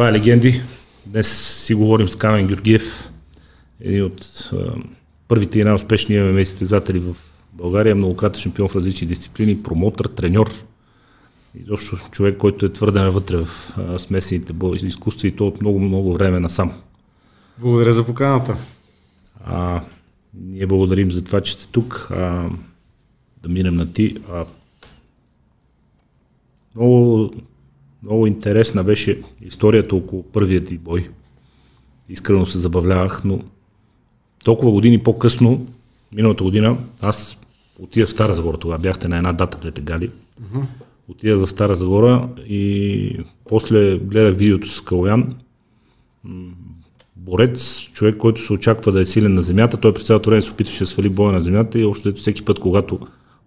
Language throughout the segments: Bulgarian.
Това е легенди. Днес си говорим с Камен Георгиев, един от а, първите и най-успешни ММА състезатели в България, многократен шампион в различни дисциплини, промотър, треньор. Изобщо човек, който е твърде навътре в а, смесените изкуства и то от много-много време насам. Благодаря за поканата. А, ние благодарим за това, че сте тук. А, да минем на ти. А, много, много интересна беше историята около първият ти бой. Искрено се забавлявах, но толкова години по-късно, миналата година, аз отидах в Стара Загора, тогава бяхте на една дата, двете гали. Uh-huh. Отидах в Стара Загора и после гледах видеото с Калоян. Борец, човек, който се очаква да е силен на земята, той през цялото време се опитваше да свали боя на земята и още всеки път, когато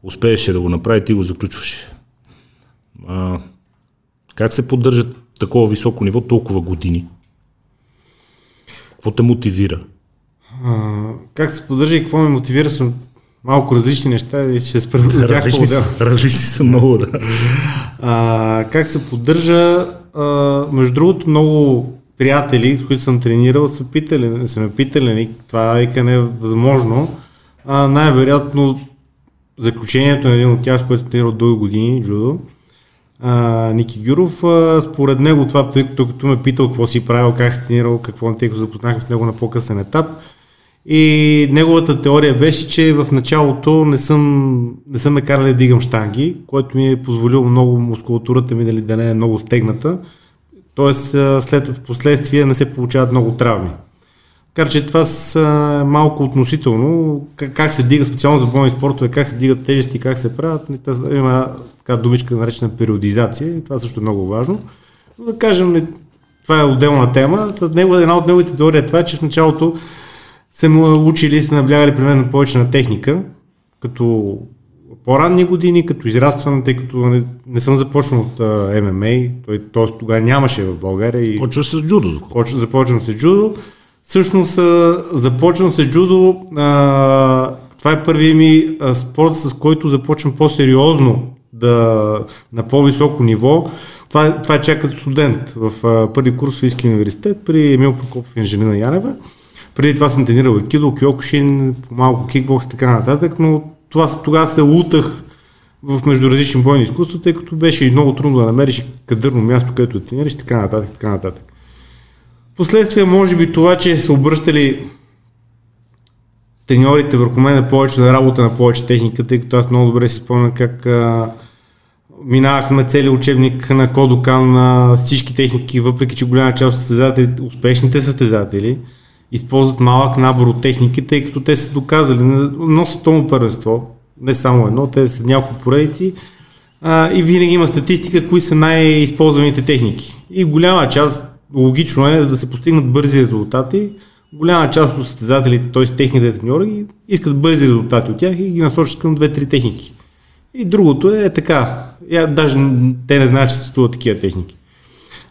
успееше да го направи, ти го заключваше. А, как се поддържа такова високо ниво толкова години? Какво те мотивира? А, как се поддържа и какво ме мотивира са малко различни неща и ще спра да различни, са, различни са много, да. А, как се поддържа? А, между другото, много приятели, с които съм тренирал, са, питали, са ме питали, това вика не е възможно. А, най-вероятно заключението на един от тях, с който съм тренирал дълги години, джудо, а, Ники Гюров. А, според него това, тъй като, ме питал какво си правил, как си тренирал, какво тъй като запознахме с него на по-късен етап. И неговата теория беше, че в началото не съм, не съм ме карали да дигам штанги, което ми е позволило много мускулатурата ми дали, да не е много стегната. Тоест след в последствие не се получават много травми. Така че това са малко относително. Как, се дига специално за бойни спортове, как се дигат тежести, как се правят. Има така думичка наречена периодизация и това също е много важно. Но да кажем, това е отделна тема. Една от неговите теории е това, че в началото се му учили и се наблягали примерно повече на техника, като по-ранни години, като израстване, тъй като не, не съм започнал от ММА, той, т.е. тогава нямаше в България. И... Почва с джудо. Почва, започвам с джудо. Всъщност започвам с джудо. Това е първият ми спорт, с който започвам по-сериозно да, на по-високо ниво. Това, това е чак като студент в първи курс в Иски университет при Емил Прокопов и Анжелина Янева. Преди това съм тренирал Кидо, Киокушин, малко кикбокс и така нататък, но това, тогава се лутах в между различни бойни изкуства, тъй като беше и много трудно да намериш кадърно място, където да тренираш и така нататък, така нататък. Последствие, може би това, че са обръщали треньорите върху мен повече на работа на повече техника, тъй като аз много добре си спомням как а, минавахме цели учебник на Кодокан на всички техники, въпреки че голяма част от състезателите, успешните състезатели, използват малък набор от техники, тъй като те са доказали на световно първенство, не само едно, те са няколко поредици а, и винаги има статистика, кои са най-използваните техники. И голяма част, логично е, за да се постигнат бързи резултати, голяма част от състезателите, т.е. техните треньори, искат бързи резултати от тях и ги насочат към две-три техники. И другото е така. Я, даже те не знаят, че съществуват такива техники.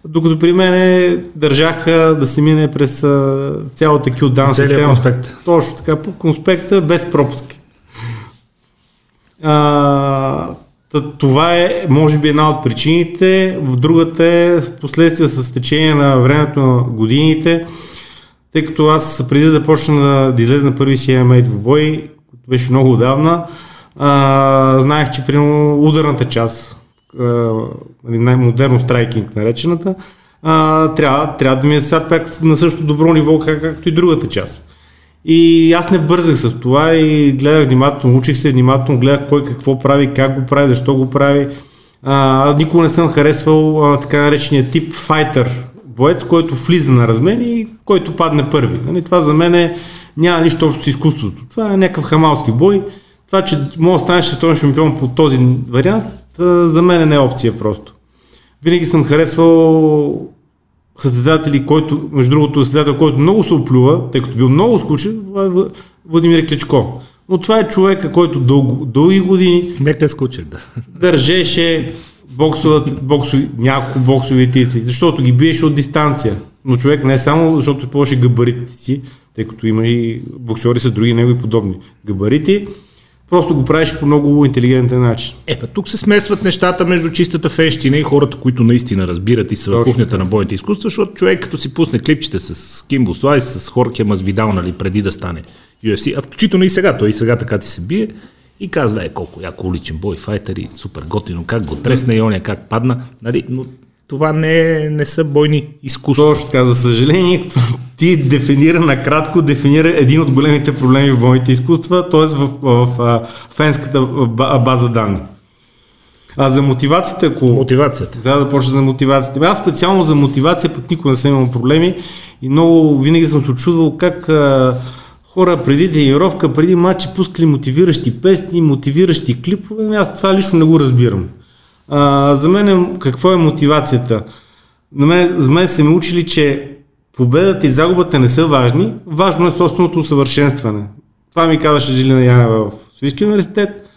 Докато при мен държаха да се мине през цялата килдан система. конспект. Точно така, по конспекта, без пропуски. А, това е, може би, една от причините. В другата е в последствие с течение на времето на годините, тъй като аз преди да започна да, излезе на първи си MMA двубой, който беше много отдавна, а, знаех, че примерно ударната част, Нали, най-модерно страйкинг наречената, а, трябва, трябва да ми е сега на същото добро ниво, как, както и другата част. И аз не бързах с това и гледах внимателно, учих се внимателно, гледах кой какво прави, как го прави, защо го прави. А, никога не съм харесвал а, така наречения тип файтър, боец, който влиза на размени и който падне първи. Нали, това за мен е, няма нищо общо с изкуството. Това е някакъв хамалски бой. Това, че мога да станеш световен шампион по този вариант, за мен не е опция просто. Винаги съм харесвал състезатели, който, между другото, състезател, който много се оплюва, тъй като бил много скучен, това е Владимир Кличко. Но това е човека, който дълго, дълги години Нека е скучен, да. държеше боксоват, боксови, няколко боксови титли, защото ги биеше от дистанция. Но човек не е само защото ползваше габаритите си, тъй като има и боксери с други негови подобни габарити, Просто го правиш по много интелигентен начин. Е, па тук се смесват нещата между чистата фенщина и хората, които наистина разбират и са в Точно кухнята на бойните изкуства, защото човек като си пусне клипчета с Кимбо Слайс, с Хорке Мазвидал, нали, преди да стане UFC, а включително и сега, той и сега така ти се бие и казва, е колко яко уличен бой, файтери, супер готино, как го тресна и оня, как падна, нали, но това не, не са бойни изкуства. Точно така, за съжаление, ти дефинира накратко, дефинира един от големите проблеми в бойните изкуства, т.е. в, в, в фенската база данни. А за мотивацията, ако... Мотивацията. За да почна за мотивацията. Аз специално за мотивация пък никога не съм имал проблеми и много винаги съм се очудвал как а, хора преди тренировка, преди матчи пускали мотивиращи песни, мотивиращи клипове. Аз това лично не го разбирам. А, за мен е, какво е мотивацията? На мен, за мен са ми учили, че победата и загубата не са важни, важно е собственото усъвършенстване. Това ми казваше Жилина Янева в Софийския университет.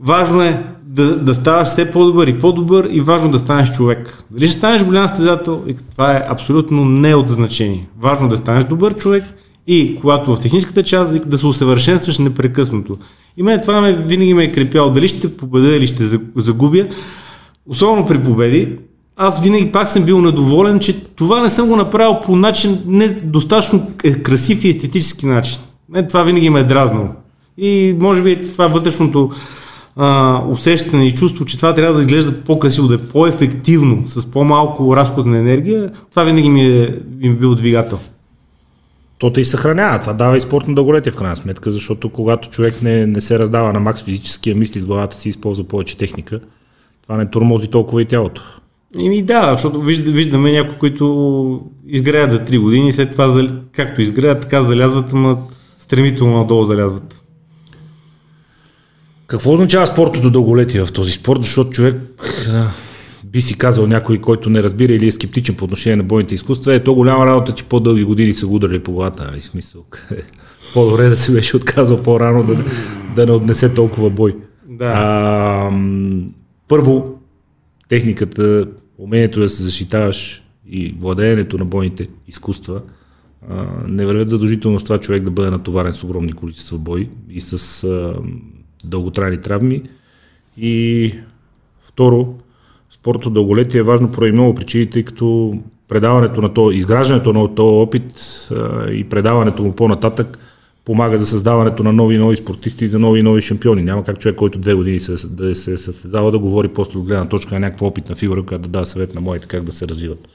Важно е да, да ставаш все по-добър и по-добър и важно да станеш човек. Дали ще станеш голям стезател, това е абсолютно не от значение. Важно да станеш добър човек и когато в техническата част да се усъвършенстваш непрекъснато. И мен това ме, винаги ме е крепяло. Дали ще победа или ще загубя. Особено при победи, аз винаги пак съм бил недоволен, че това не съм го направил по начин, не достатъчно красив и естетически начин. Мен това винаги ме е дразнало. И може би това вътрешното а, усещане и чувство, че това трябва да изглежда по-красиво, да е по-ефективно, с по-малко разход на енергия, това винаги ми е, ми е бил двигател. То те и съхранява. Това дава и спортно дълголетие в крайна сметка, защото когато човек не, не се раздава на макс физически, а мисли с главата си, използва повече техника, това не турмози толкова и тялото. Ими да, защото виждаме някои, които изгреят за 3 години и след това, както изгреят, така залязват, ама стремително надолу залязват. Какво означава спортното дълголетие в този спорт? Защото човек би си казал някой, който не разбира или е скептичен по отношение на бойните изкуства, е то голяма работа, че по-дълги години са го ударили по главата. Нали? Смисъл. По-добре да се беше отказал по-рано да, да не отнесе толкова бой. Да. А, първо, техниката, умението да се защитаваш и владеенето на бойните изкуства а, не вървят задължително с това човек да бъде натоварен с огромни количества бой и с а, дълготрайни травми. И второ, спортното дълголетие е важно поради много причини, тъй като предаването на то, изграждането на този опит а, и предаването му по-нататък помага за създаването на нови и нови спортисти и за нови и нови шампиони. Няма как човек, който две години се, да се състезава, да говори просто от гледна точка на някаква опитна фигура, която да дава съвет на моите как да се развиват.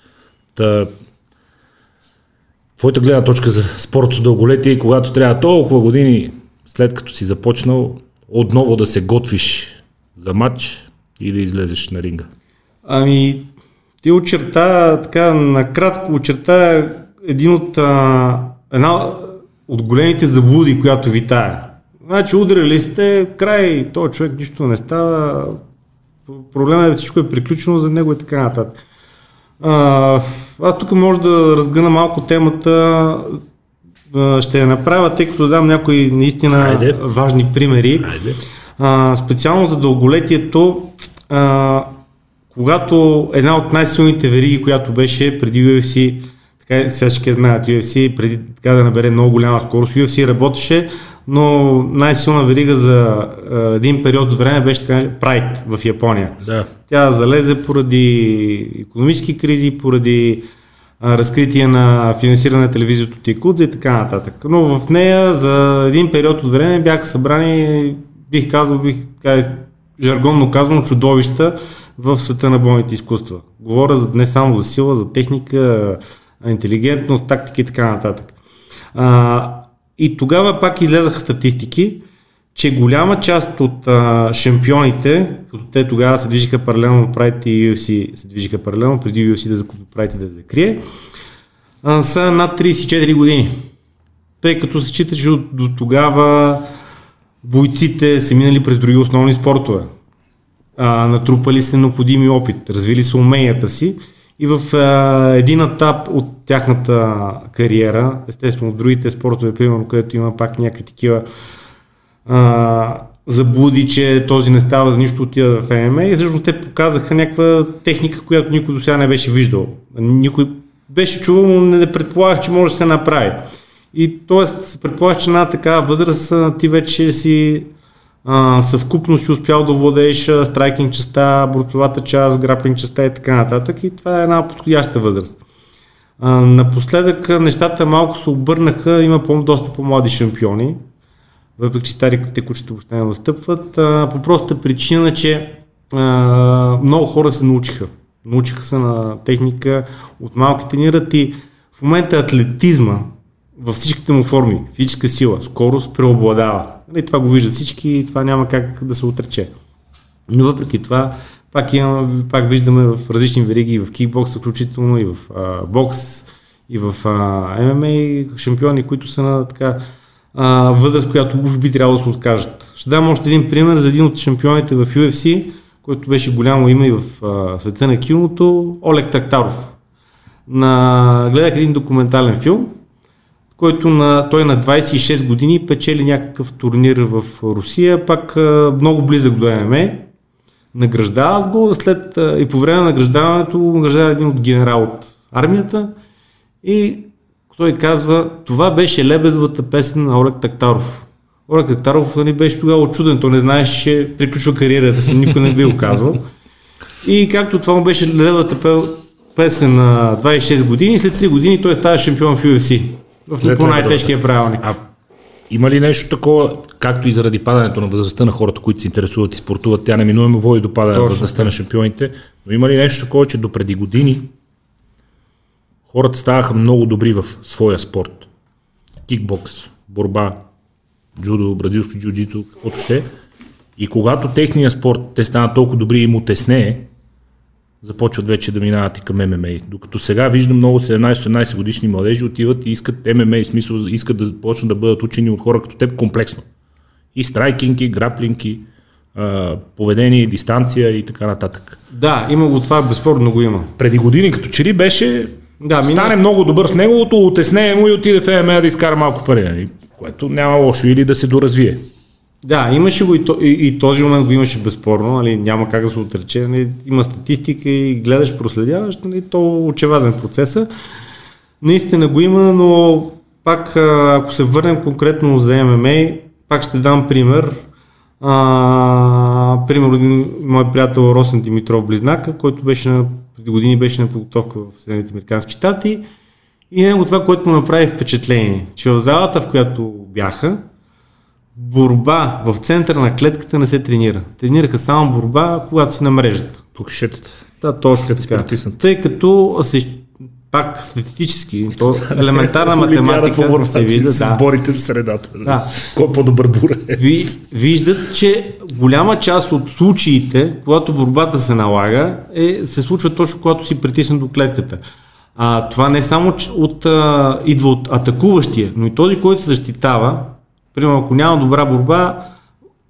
Та, твоята гледна точка за спорто дълголетие, когато трябва толкова години след като си започнал, отново да се готвиш за матч и да излезеш на ринга? Ами, ти очерта, така накратко очерта един от, а, една от големите заблуди, която витая. Значи удрали сте, край, този човек нищо не става, проблема е всичко е приключено за него и така нататък. А, аз тук може да разгъна малко темата, ще я направя, тъй като дам някои наистина Айде. важни примери. Айде. А, специално за дълголетието, а, когато една от най-силните вериги, която беше преди UFC, така всички знаят UFC, преди така да набере много голяма скорост, UFC работеше, но най-силна верига за а, един период от време беше така Pride в Япония. Да. Тя залезе поради економически кризи, поради а, разкритие на финансиране на телевизията от Якудза и така нататък. Но в нея за един период от време бяха събрани, бих казал, бих казал, жаргонно казано, чудовища в света на бойните изкуства. Говоря за, не само за сила, за техника, интелигентност, тактика и така нататък. А, и тогава пак излезаха статистики, че голяма част от а, шампионите, като те тогава се движиха паралелно, Pride и UFC се движиха паралелно, преди UFC да закупи и да закрие, а, са над 34 години. Тъй като се счита, до тогава бойците са минали през други основни спортове. А, натрупали се необходими опит, развили се уменията си и в а, един етап от тяхната кариера, естествено в другите спортове, примерно, където има пак някакви такива а, заблуди, че този не става за нищо отида в ММА и всъщност те показаха някаква техника, която никой до сега не беше виждал. Никой беше чувал, но не предполагах, че може да се направи. И т.е. се предполага, че на такава възраст ти вече си а, съвкупно си успял да владееш страйкинг частта, борцовата част, граплинг частта и така нататък. И това е една подходяща възраст. А, напоследък нещата малко се обърнаха, има по- доста по-млади шампиони, въпреки че старите кучета въобще не настъпват, а, по простата причина, че а, много хора се научиха. Научиха се на техника, от малки тренират и в момента атлетизма във всичките му форми, физическа сила, скорост преобладава. Нали, това го виждат всички и това няма как да се отрече. Но въпреки това, пак, имам, пак виждаме в различни вериги, и в кикбокс, включително и в а, бокс, и в а, ММА шампиони, които са на така а, възраст, която уж би трябвало да се откажат. Ще дам още един пример за един от шампионите в UFC, който беше голямо име и в а, света на киното, Олег Тактаров. На, гледах един документален филм, който на, той на 26 години печели някакъв турнир в Русия, пак много близък до ММА. Награждават го, след и по време на награждаването награждава един от генерал от армията и той казва, това беше лебедовата песен на Олег Тактаров. Олег Тактаров нали, беше тогава очуден, той не знаеше, приключва кариерата си, никой не би го казвал. И както това му беше лебедовата песен на 26 години, след 3 години той става шампион в UFC. В по най-тежкия правилник. А има ли нещо такова, както и заради падането на възрастта на хората, които се интересуват и спортуват, тя неминуемо води до падане на възрастта на шампионите, но има ли нещо такова, че до преди години хората ставаха много добри в своя спорт? Кикбокс, борба, джудо, бразилско джуджито, каквото ще. И когато техния спорт те станат толкова добри и му теснее, започват вече да минават и към ММА. Докато сега виждам много 17-18 годишни младежи отиват и искат ММА, в смисъл искат да почнат да бъдат учени от хора като теб комплексно. И страйкинги, граплинги, поведение, дистанция и така нататък. Да, има го това, безспорно го има. Преди години като че ли беше да, стане минус... много добър с неговото, отесне му и отиде в ММА да изкара малко пари, нали? което няма лошо или да се доразвие. Да, имаше го и, то, и, и този момент го имаше безспорно, нали, няма как да се отрече. Нали, има статистика и гледаш, проследяваш, нали, то е очеваден процеса. Наистина го има, но пак ако се върнем конкретно за ММА, пак ще дам пример. А, пример един мой приятел Росен Димитров Близнака, който беше на, преди години беше на подготовка в Съединените Американски щати. И него това, което му направи впечатление, че в залата, в която бяха, борба в центъра на клетката не се тренира. Тренираха само борба, когато си на мрежата. По кишетата. Да, точно Като така. Тъй като се, пак статистически, то елементарна математика се вижда. Да. С борите в средата. Да. Кой е по-добър борец? Ви, виждат, че голяма част от случаите, когато борбата се налага, е, се случва точно когато си притиснат до клетката. А, това не само от, а, идва от атакуващия, но и този, който се защитава, Примерно, ако няма добра борба,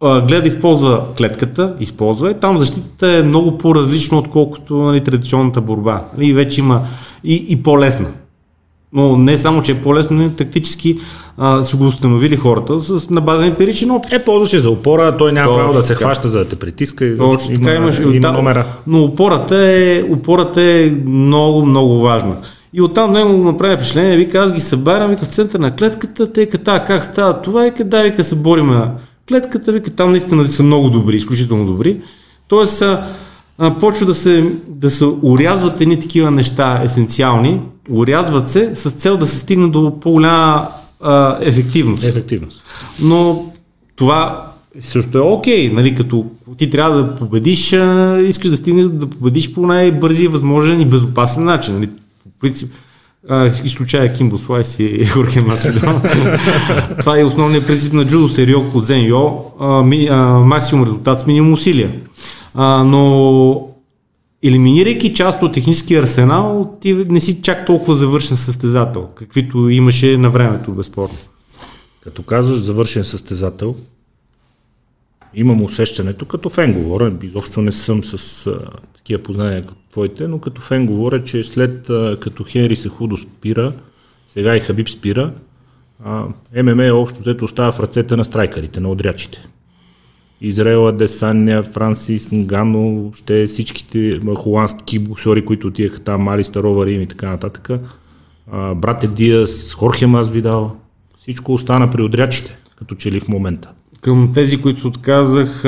гледа да използва клетката, използва и там защитата е много по-различно, отколкото нали, традиционната борба. И вече има и, и по-лесна. Но не само, че е по-лесно, но и тактически а, са го установили хората с, на база емпиричен опит. Е, ползваше за опора, той няма право да се хваща за да те притиска. И Точно така имаш. Има, има номера. Но опората е, опората е много, много важна. И оттам него му направи впечатление, вика, аз ги събарям, вика в центъра на клетката, те ката, как става това, вика, да, вика, се борим на клетката, вика, там наистина са много добри, изключително добри. Тоест, почва да се, да се урязват едни такива неща есенциални, урязват се с цел да се стигне до по-голяма а, ефективност. Ефективност. Но това също е окей, okay, нали, като ти трябва да победиш, а, искаш да стигнеш да победиш по най-бързия възможен и безопасен начин. Нали принцип, изключая Кимбо Слайс и Хорхе Масвидо. Това е основният принцип на джудо серио от Йо, максимум резултат с минимум усилия. А, но елиминирайки част от техническия арсенал, ти не си чак толкова завършен състезател, каквито имаше на времето, безспорно. Като казваш завършен състезател, имам усещането, като фен говоря, изобщо не съм с а, такива познания като твоите, но като фен говоря, че след а, като Хенри се худо спира, сега и Хабиб спира, а, ММА общо взето остава в ръцете на страйкарите, на отрячите. Израела, Десания, Франсис, Гано, въобще всичките холандски кикбоксери, които отиеха там, Мали Старова, Рим и така нататък. А, брате Диас, Хорхе Масвидал, всичко остана при отрядчите, като че ли в момента. Към тези, които се отказах,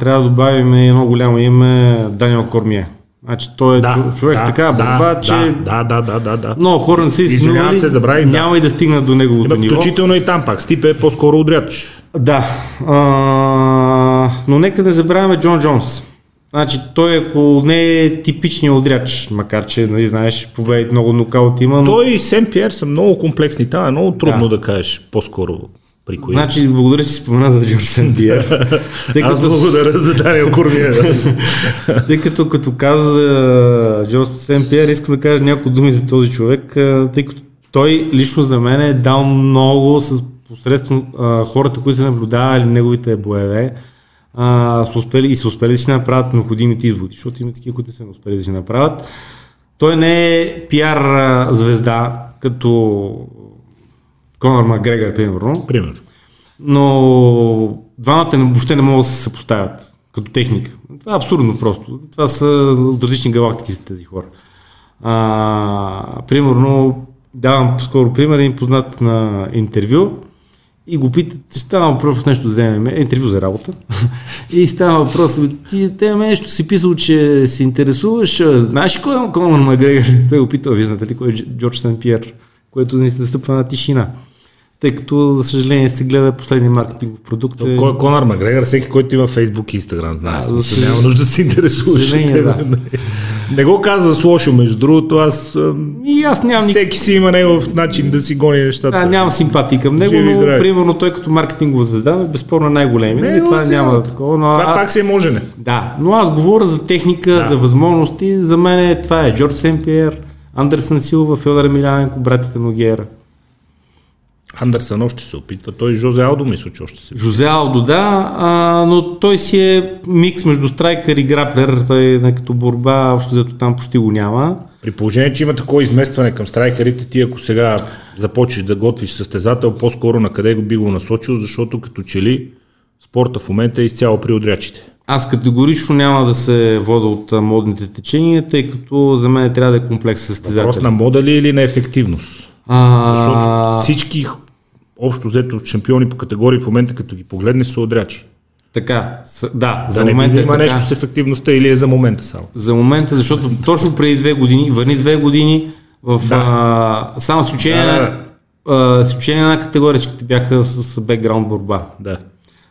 трябва да добавим едно голямо име Даниел Кормие. Значи той е да, човек с такава борба, да, че да, да, да, да, да. много хора не са изминали, се, забрави, няма да. и да стигнат до неговото Има, ниво. Включително и там пак. Стип е по-скоро отрядч. Да, а, но нека не забравяме Джон Джонс. Значи той ако не е типичният отряч, макар че, нали, знаеш, победи много нокаут има. Но... Той и Сен Пьер са много комплексни. Там е много трудно да, да кажеш по-скоро при кои. Значи, благодаря, че спомена за Джордж Пьер. Тъй Аз като... благодаря за Даниел Кормия. тъй като като каза за Джордж Сен Пьер, искам да кажа няколко думи за този човек, тъй като той лично за мен е дал много с посредством а, хората, които са наблюдавали неговите боеве а, са успели, и са успели да си направят необходимите изводи, защото има такива, които са не успели да си направят. Той не е пиар звезда, като Конор Макгрегор, примерно. Примерно. Но двамата въобще не могат да се съпоставят като техника. Това е абсурдно просто. Това са от различни галактики за тези хора. А, примерно, давам скоро пример, един познат на интервю, и го питат, ще става въпрос нещо да вземем, интервю за работа. и става въпрос, ти те нещо си писал, че се интересуваш, знаеш кой е Конор Макгрегор? Той го пита, вие знаете ли кой е Джордж Сен Пьер, което наистина стъпва на тишина тъй като, за съжаление, се гледа последния маркетингов продукт. Е... Кой е Конор Макгрегор? Всеки, който има Facebook и Instagram, знае. Да, за... Няма нужда да се интересуваш. Да. Не го каза с лошо, между другото, аз... И аз нямам... Всеки си има негов начин да си гони нещата. Да, нямам симпатии към него, Живи но здрави. примерно той като маркетингова звезда е безспорно най-големи. Не, това няма такова. Но, това а... пак се може не. Да, но аз говоря за техника, да. за възможности. За мен е, това е Джордж Сен-Пиер, Андерсън Силва, Федор Емиляненко, братите Ногера. Андерсън още се опитва. Той Жозе Алдо мисля, че още се Жозе Алдо, да, а, но той си е микс между страйкър и граплер. Той е като борба, общо зато там почти го няма. При положение, че има такова изместване към страйкерите, ти ако сега започнеш да готвиш състезател, по-скоро на къде би го насочил, защото като че ли спорта в момента е изцяло при отрячите. Аз категорично няма да се вода от модните течения, тъй като за мен трябва да е комплекс състезател. Въпрос на мода ли или на ефективност? А... Защото всички общо взето шампиони по категории в момента, като ги погледнеш, са отрячи. Така, с, да, за да момента не има така. нещо с ефективността или е за момента само? За момента, защото точно преди две години, върни две години, в, да. а, само с учение, да, да. с учение на категоричките бяха с, с бекграунд борба. Да.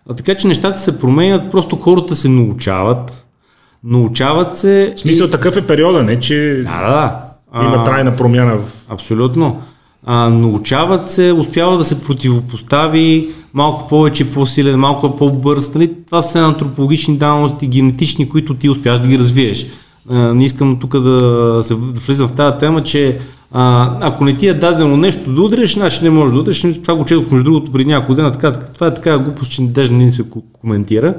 А, така че нещата се променят, просто хората се научават, научават се... В смисъл и... такъв е периода, не че да, да. има трайна промяна в... Абсолютно а, научават се, успява да се противопостави малко повече по-силен, малко по-бърз. Нали? Това са антропологични данности, генетични, които ти успяш да ги развиеш. А, не искам тук да, се, да влизам в тази тема, че а, ако не ти е дадено нещо да удреш, значи не можеш да удреш. Това го четох между другото преди няколко дена. Така, това е така глупост, че даже не се коментира.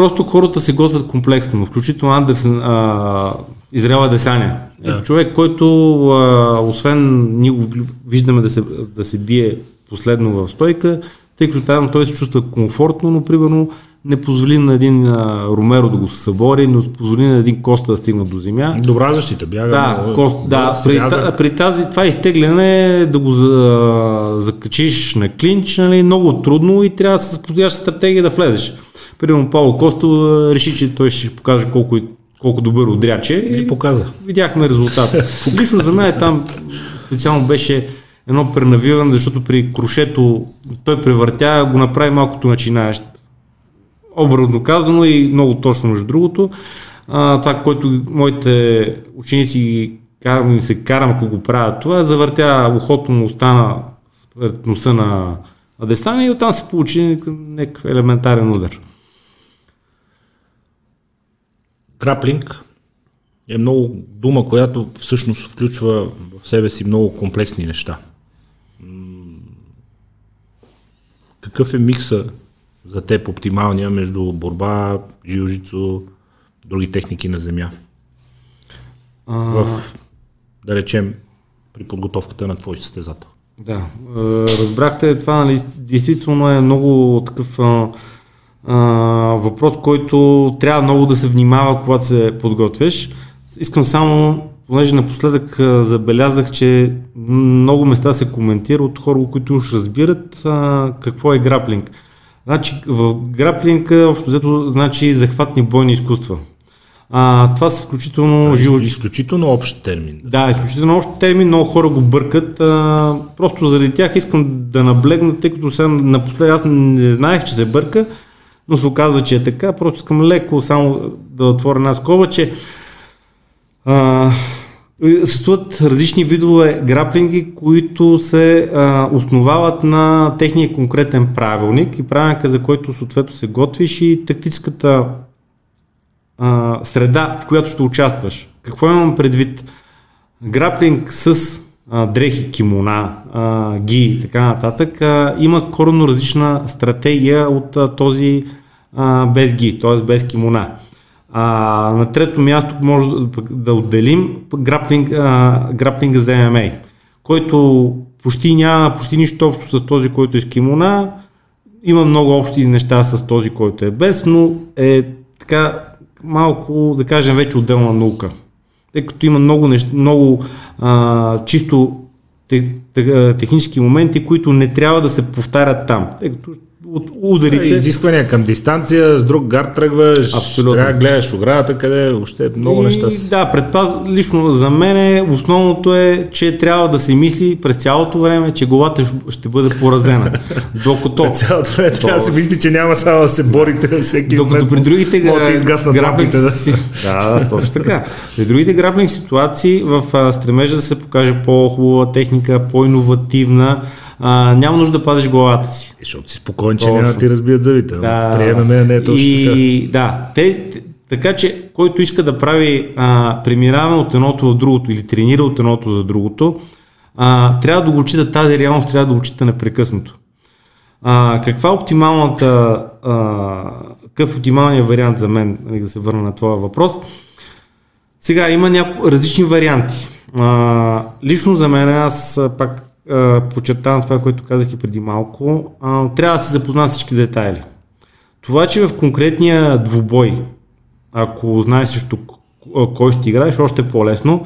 Просто хората се готвят комплексно, включително Андерсен, а, Израела Десаня. Да. Човек, който а, освен ние го виждаме да се, да се бие последно в стойка, тъй като там той се чувства комфортно, но примерно не позволи на един а, Ромеро да го събори, не позволи на един Коста да стигне до земя. Добра защита бяга. Да, но, кост, да при, та, при, тази, това изтегляне да го за, закачиш на клинч, нали, много трудно и трябва с подходяща стратегия да влезеш. Примерно Пауло Косто реши, че той ще покаже колко, колко добър отряч е. И показа. Видяхме резултата. Лично за мен там специално беше едно пренавиване, защото при крушето той превъртя, го направи малкото начинаещ. Образно казано и много точно между другото. А, това, което моите ученици карам, се карам, ако го правят това, завъртя ухото му остана пред носа на Адестана и оттам се получи някакъв елементарен удар. Краплинг е много дума, която всъщност включва в себе си много комплексни неща. Какъв е микса за теб оптималния между борба, жилжицо, други техники на земя? А... В, да речем, при подготовката на твой състезател. Да, разбрахте, това нали, действително е много такъв а, въпрос, който трябва много да се внимава, когато се подготвяш. Искам само понеже напоследък а, забелязах, че много места се коментира от хора, които уж разбират а, какво е граплинг. Значи, в граплинг, общо взето, значи захватни бойни изкуства. А, това са включително Това е живо... изключително общ термин. Да, изключително общ термин, много хора го бъркат. А, просто заради тях искам да наблегна, тъй като сега напоследък аз не знаех, че се бърка, но се оказва, че е така. Просто искам леко само да отворя една скоба, че съществуват различни видове граплинги, които се а, основават на техния конкретен правилник и правилника, за който съответно се готвиш и тактическата а, среда, в която ще участваш. Какво имам предвид? Граплинг с а, дрехи, кимона, а, ги и така нататък а, има коренно различна стратегия от а, този а, без ги, т.е. без кимона. А, на трето място може да, отделим граплинг, а, граплинга за MMA, който почти няма почти нищо общо с този, който е с кимона. Има много общи неща с този, който е без, но е така малко, да кажем, вече отделна наука. Тъй като има много, неща, много а, чисто те, те, технически моменти, които не трябва да се повтарят там. Тъй като от ударите... Да, изисквания към дистанция, с друг гард тръгваш, Абсолютно. трябва да гледаш оградата, къде въобще много и, неща са. Да, предпаз... лично за мен е, основното е, че трябва да се мисли през цялото време, че главата ще бъде поразена. Докато... През цялото време трябва да се мисли, че няма само да се борите на всеки Докато момент. при другите могат да изгаснат граблинг. Да. си- Да, точно така. При другите граблинг ситуации в стремежа да се покаже по-хубава техника, по-инновативна, а, няма нужда да пазиш главата си. Защото си спокоен, че няма да ти разбият зъбите. Да. Приемаме, не е точно и, Да, те, така че който иска да прави а, преминаване от едното в другото или тренира от едното за другото, а, трябва да го отчита тази реалност, трябва да го отчита непрекъснато. А, каква е оптималната, а, какъв е оптималният вариант за мен, нали, да се върна на твоя въпрос? Сега има няколко различни варианти. А, лично за мен, аз пак подчертавам това, което казах и преди малко, а, трябва да се запозна всички детайли. Това, че в конкретния двубой, ако знаеш също кой ще играеш, още е по-лесно,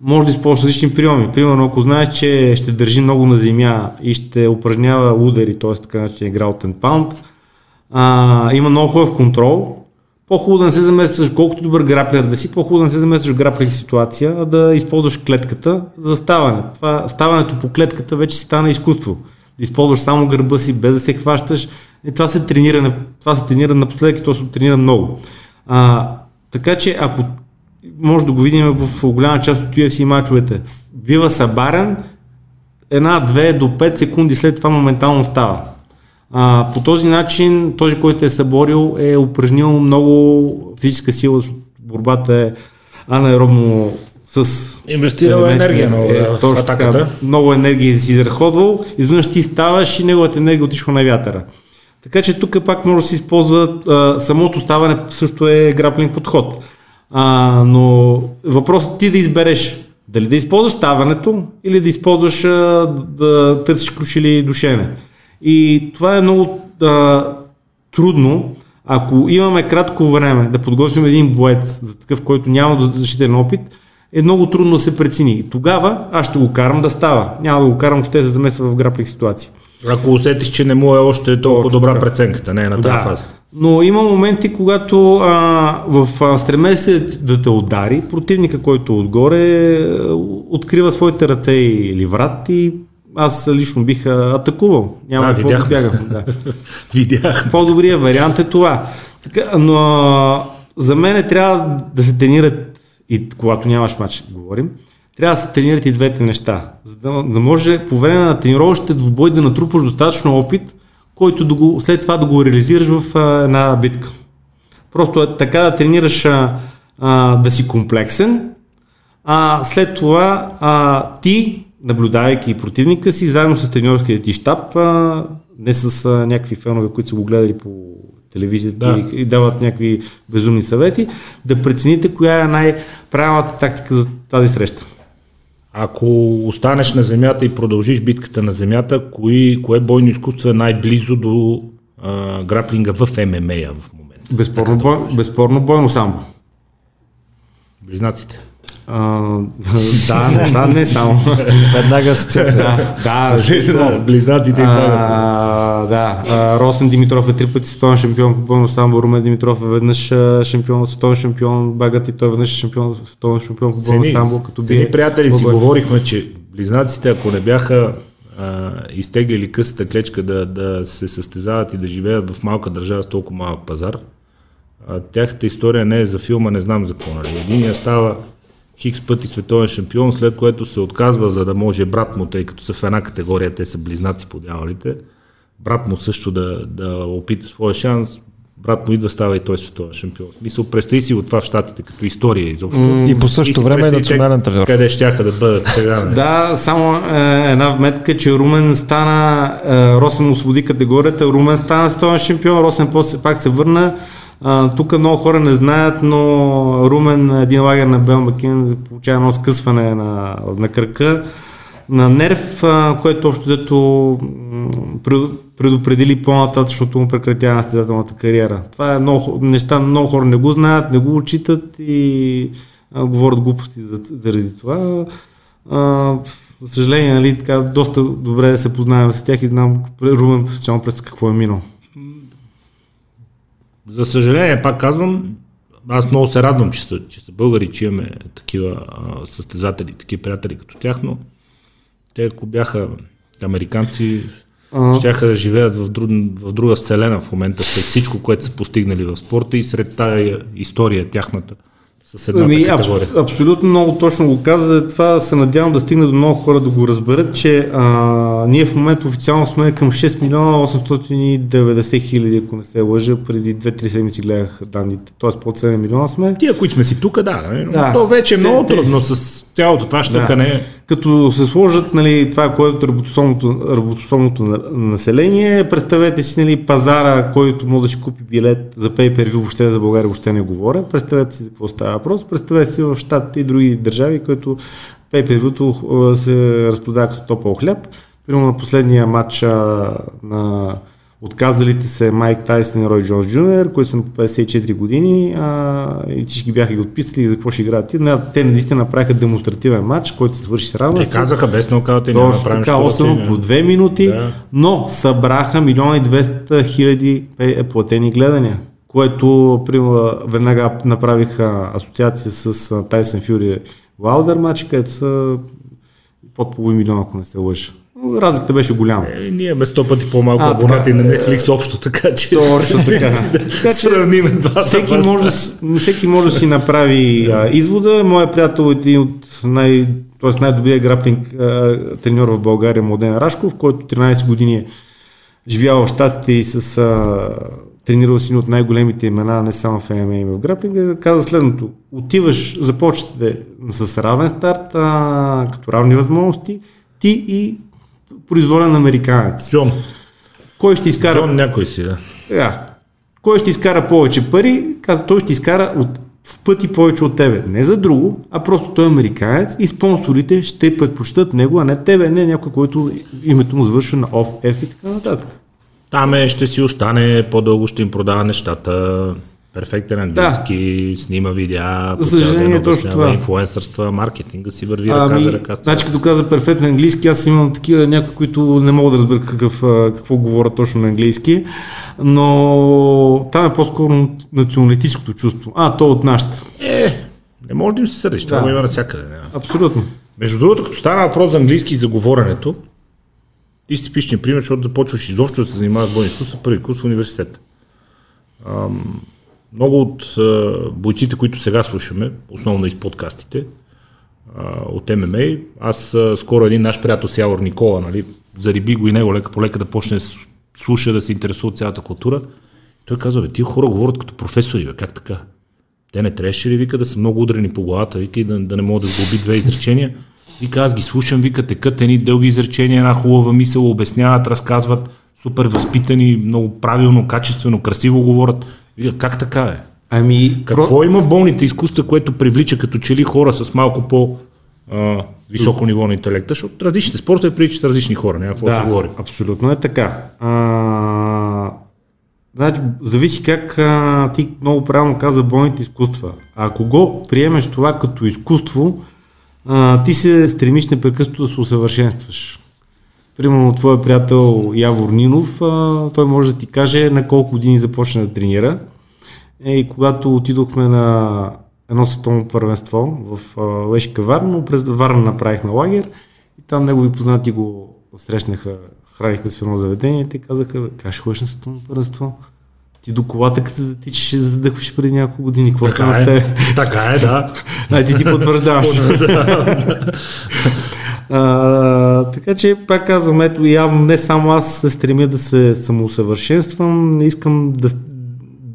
може да използваш различни приеми. Примерно, ако знаеш, че ще държи много на земя и ще упражнява удари, т.е. така начин игра от 10 паунд, има много хубав контрол, по-хубаво да не се замесваш, колкото добър граплер да си, по-хубаво да не се замесваш в граплинг ситуация, а да използваш клетката за ставане. Това, ставането по клетката вече си стана изкуство. Да използваш само гърба си, без да се хващаш. И това се тренира, това се тренира напоследък и то се тренира много. А, така че ако може да го видим в голяма част от UFC мачовете, бива събарен, една, две до 5 секунди след това моментално става. А, по този начин, този, който е съборил, е упражнил много физическа сила, борбата е анаеробно с Инвестирал елементи- енергия много, да, в точно така, атаката. много енергия си изразходвал, изведнъж ти ставаш и неговата енергия отишла на вятъра. Така че тук пак може да се използва а, самото ставане също е граплинг подход. А, но въпросът ти да избереш дали да използваш ставането или да използваш а, да търсиш ключ или душене. И това е много а, трудно, ако имаме кратко време да подготвим един боец за такъв, който няма защитен опит, е много трудно да се прецени. И тогава аз ще го карам да става. Няма да го карам, ще се замесва в граплинг ситуация. Ако усетиш, че не му е още толкова Точно добра така. преценката, не е на тази фаза. Но има моменти, когато а, в а, стремеж се да те удари, противника, който е отгоре, е, открива своите ръце или врат и аз лично бих атакувал. Няма Да, какво да видяхме. бягам. Да. Видях. По-добрият вариант е това. Така, но за мен трябва да се тренират и когато нямаш матч, говорим, трябва да се тренират и двете неща. За да, да може по време на тренировъчните двубой да натрупаш достатъчно опит, който да го, след това да го реализираш в а, една битка. Просто е така да тренираш а, а, да си комплексен, а след това а, ти, наблюдавайки противника си, заедно с треньорския ти щаб, а, не с а, някакви фенове, които са го гледали по телевизията Да. и, и дават някакви безумни съвети, да прецените коя е най-правилната тактика за тази среща. Ако останеш на земята и продължиш битката на земята, кои, кое бойно изкуство е най-близо до а, граплинга в ММА в момента? Безспорно, бой, безспорно бойно самбо. Близнаците. А, да, не, са, не само. Веднага асоциация. да, да, Близнаците им а, да. А, Росен Димитров е три пъти световен шампион по бойно самбо, Румен Димитров е веднъж шампион, световен шампион, Багът и той веднъж е шампион, световен шампион по бойно самбо, като бие. приятели си говорихме, че близнаците, ако не бяха а, изтеглили късата клечка да, да се състезават и да живеят в малка държава с толкова малък пазар, а, тяхната история не е за филма, не знам за какво. Нали. Единия става хикс пъти световен шампион, след което се отказва, за да може брат му, тъй като са в една категория, те са близнаци по дяволите, брат му също да, да опита своя шанс, брат му идва, става и той световен шампион. В смисъл, представи си от това в Штатите като история изобщо. И по същото време е национален тренер. Къде ще да бъдат сега? Да, само е, една вметка, че Румен стана, е, Росен освободи категорията, Румен стана световен шампион, Росен после пак се върна. Тук много хора не знаят, но Румен един лагер на Белмакин получава едно скъсване на, на кръка на нерв, което общо взето м, пред- предопредели по-нататъчното му прекратяване на състезателната кариера. Това е много, неща, много хора не го знаят, не го отчитат и говорят глупости за, заради това. За съжаление, нали, така, доста добре се познавам с тях и знам Румен специално през какво е минал. За съжаление, пак казвам, аз много се радвам, че са, че са българи, че имаме такива а, състезатели, такива приятели като тях, но те ако бяха американци, А. щяха да живеят в, друг, в друга вселена в момента, след всичко, което са постигнали в спорта и сред тая история тяхната с едната Ами, категория. абс, абсолютно много точно го каза. Това се надявам да стигне до много хора да го разберат, че а, ние в момента официално сме към 6 милиона 890 хиляди, ако не се лъжа, преди 2-3 седмици гледах данните. Тоест под 7 милиона сме. Тия, които сме си тук, да, но Да. то вече е Те- много те- трудно с цялото това щъкане. Като се сложат нали, това, което е работоспособното, работоспособното на- население, представете си нали, пазара, който може да си купи билет за pay per view, въобще за България въобще не говоря. Представете си за какво става въпрос. Представете си в Штатите и други държави, които pay per view се разпродава като топъл хляб. Примерно на последния матч на отказалите се Майк Тайсън и Рой Джонс Джуниор, които са на по 54 години а, и всички бяха ги отписали за какво ще играят. Те, те наистина направиха демонстративен матч, който се свърши с Те равенство. казаха без нокаут и няма правим така, щото, 8 и- по 2 минути, Да. но събраха милиона и 200 хиляди е, платени гледания, което примерно, веднага направиха асоциация с Тайсън Фюри Уайлдър матч, където са под половин милион, ако не се лъжа. Разликата беше голяма. Е, ние имаме сто пъти по-малко А, абонати така. на Netflix общо, така че Точно така. да Така че сравним двата. Всеки може, да, всеки може да си направи а, извода. Моя приятел е един от най, т.е. най-добрият граплинг а, треньор в България, Младен Рашков, който 13 години е живял в Штатите и с а, тренирал си от най-големите имена, не само в ММА и в граплинга, каза следното. Отиваш, започвате с равен старт, а, като равни възможности, ти и произволен американец. Джон. Кой ще изкара Джон някой си, да. така. Кой ще изкара повече пари? Каза, той ще изкара от, в пъти повече от тебе. Не за друго, а просто той е американец и спонсорите ще предпочитат него, а не тебе, не някой, който името му завършва на OFF и така нататък. Там е, ще си остане, по-дълго ще им продава нещата, перфектен английски, снима видеа, по цял ден точно това. инфлуенсърства, маркетинга си върви ръка Ами, за ръка. значи като каза перфектен английски, аз имам такива някои, които не мога да разбера какъв, а, какво говоря точно на английски, но там е по-скоро националистическото чувство. А, то от нашата. Е, не може да им се сърдиш, това Да. го има навсякъде. Абсолютно. Между другото, като стана въпрос за английски и за говоренето, ти си типичен пример, защото започваш изобщо да се занимаваш с бойни изкуства първи курс в университета. Ам, много от а, бойците, които сега слушаме, основно из подкастите, а, от ММА, аз а, скоро един наш приятел Сявор Никола, нали, зариби го и него лека по лека да почне слуша, да се интересува от цялата култура. Той казва, бе, тия хора говорят като професори, бе, как така? Те не трябваше ли, вика, да са много удрени по главата, вика, и да, да не могат да сглоби две изречения. Вика, аз ги слушам, вика, текат едни дълги изречения, една хубава мисъл, обясняват, разказват, супер възпитани, много правилно, качествено, красиво говорят. Как така е? Ами, Какво има в болните изкуства, което привлича като че ли хора с малко по а, високо ниво на интелекта, защото различните спортове привличат различни хора, няма какво да се говори. Абсолютно е така. А, Значи, зависи как а, ти много правилно каза бойните изкуства. А ако го приемеш това като изкуство, а, ти се стремиш непрекъснато да се усъвършенстваш. Примерно твоя приятел Явор Нинов, а, той може да ти каже на колко години започна да тренира. Е, и когато отидохме на едно световно първенство в Лешка Варна, през Варна направихме лагер и там негови познати го срещнаха, хранихме с едно заведение и те казаха, как ще ходиш на световно първенство? Ти до колата, като затичаш, ще задъхваш преди няколко години. Какво стана с теб? Така е, да. А, ти ти потвърждаваш. а, така че, пак казвам, ето явно не само аз се стремя да се самоусъвършенствам, искам да,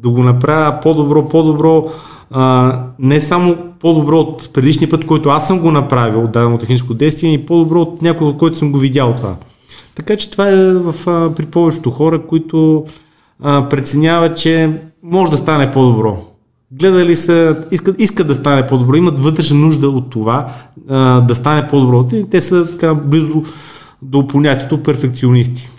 да го направя по-добро, по-добро, а, не само по-добро от предишния път, който аз съм го направил, дадено техническо действие, и по-добро от някой, от който съм го видял това. Така че това е в, а, при повечето хора, които преценяват, че може да стане по-добро. Гледали са, искат, искат да стане по-добро, имат вътрешна нужда от това да стане по-добро. Те, те са така близо до понятието перфекционисти.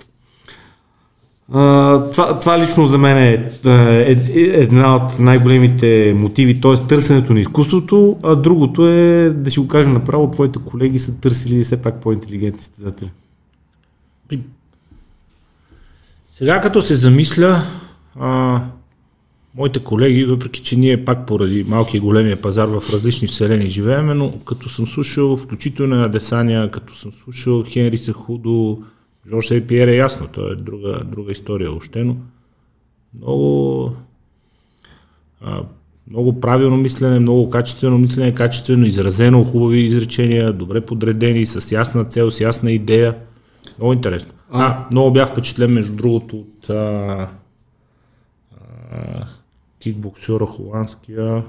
Това, това лично за мен е, е, е една от най-големите мотиви, т.е. търсенето на изкуството, а другото е, да си го кажем направо, твоите колеги са търсили все пак по-интелигентни състезатели. Сега като се замисля, а, моите колеги, въпреки че ние пак поради малкия и големия пазар в различни вселени живеем, но като съм слушал, включително на Десания, като съм слушал Хенри Сахудо, Жорж Сей Пиер е ясно, то е друга, друга история въобще, но много, а, много правилно мислене, много качествено мислене, качествено изразено, хубави изречения, добре подредени, с ясна цел, с ясна идея. Много интересно. А, а много бях впечатлен, между другото, от а, а, кикбоксера холандския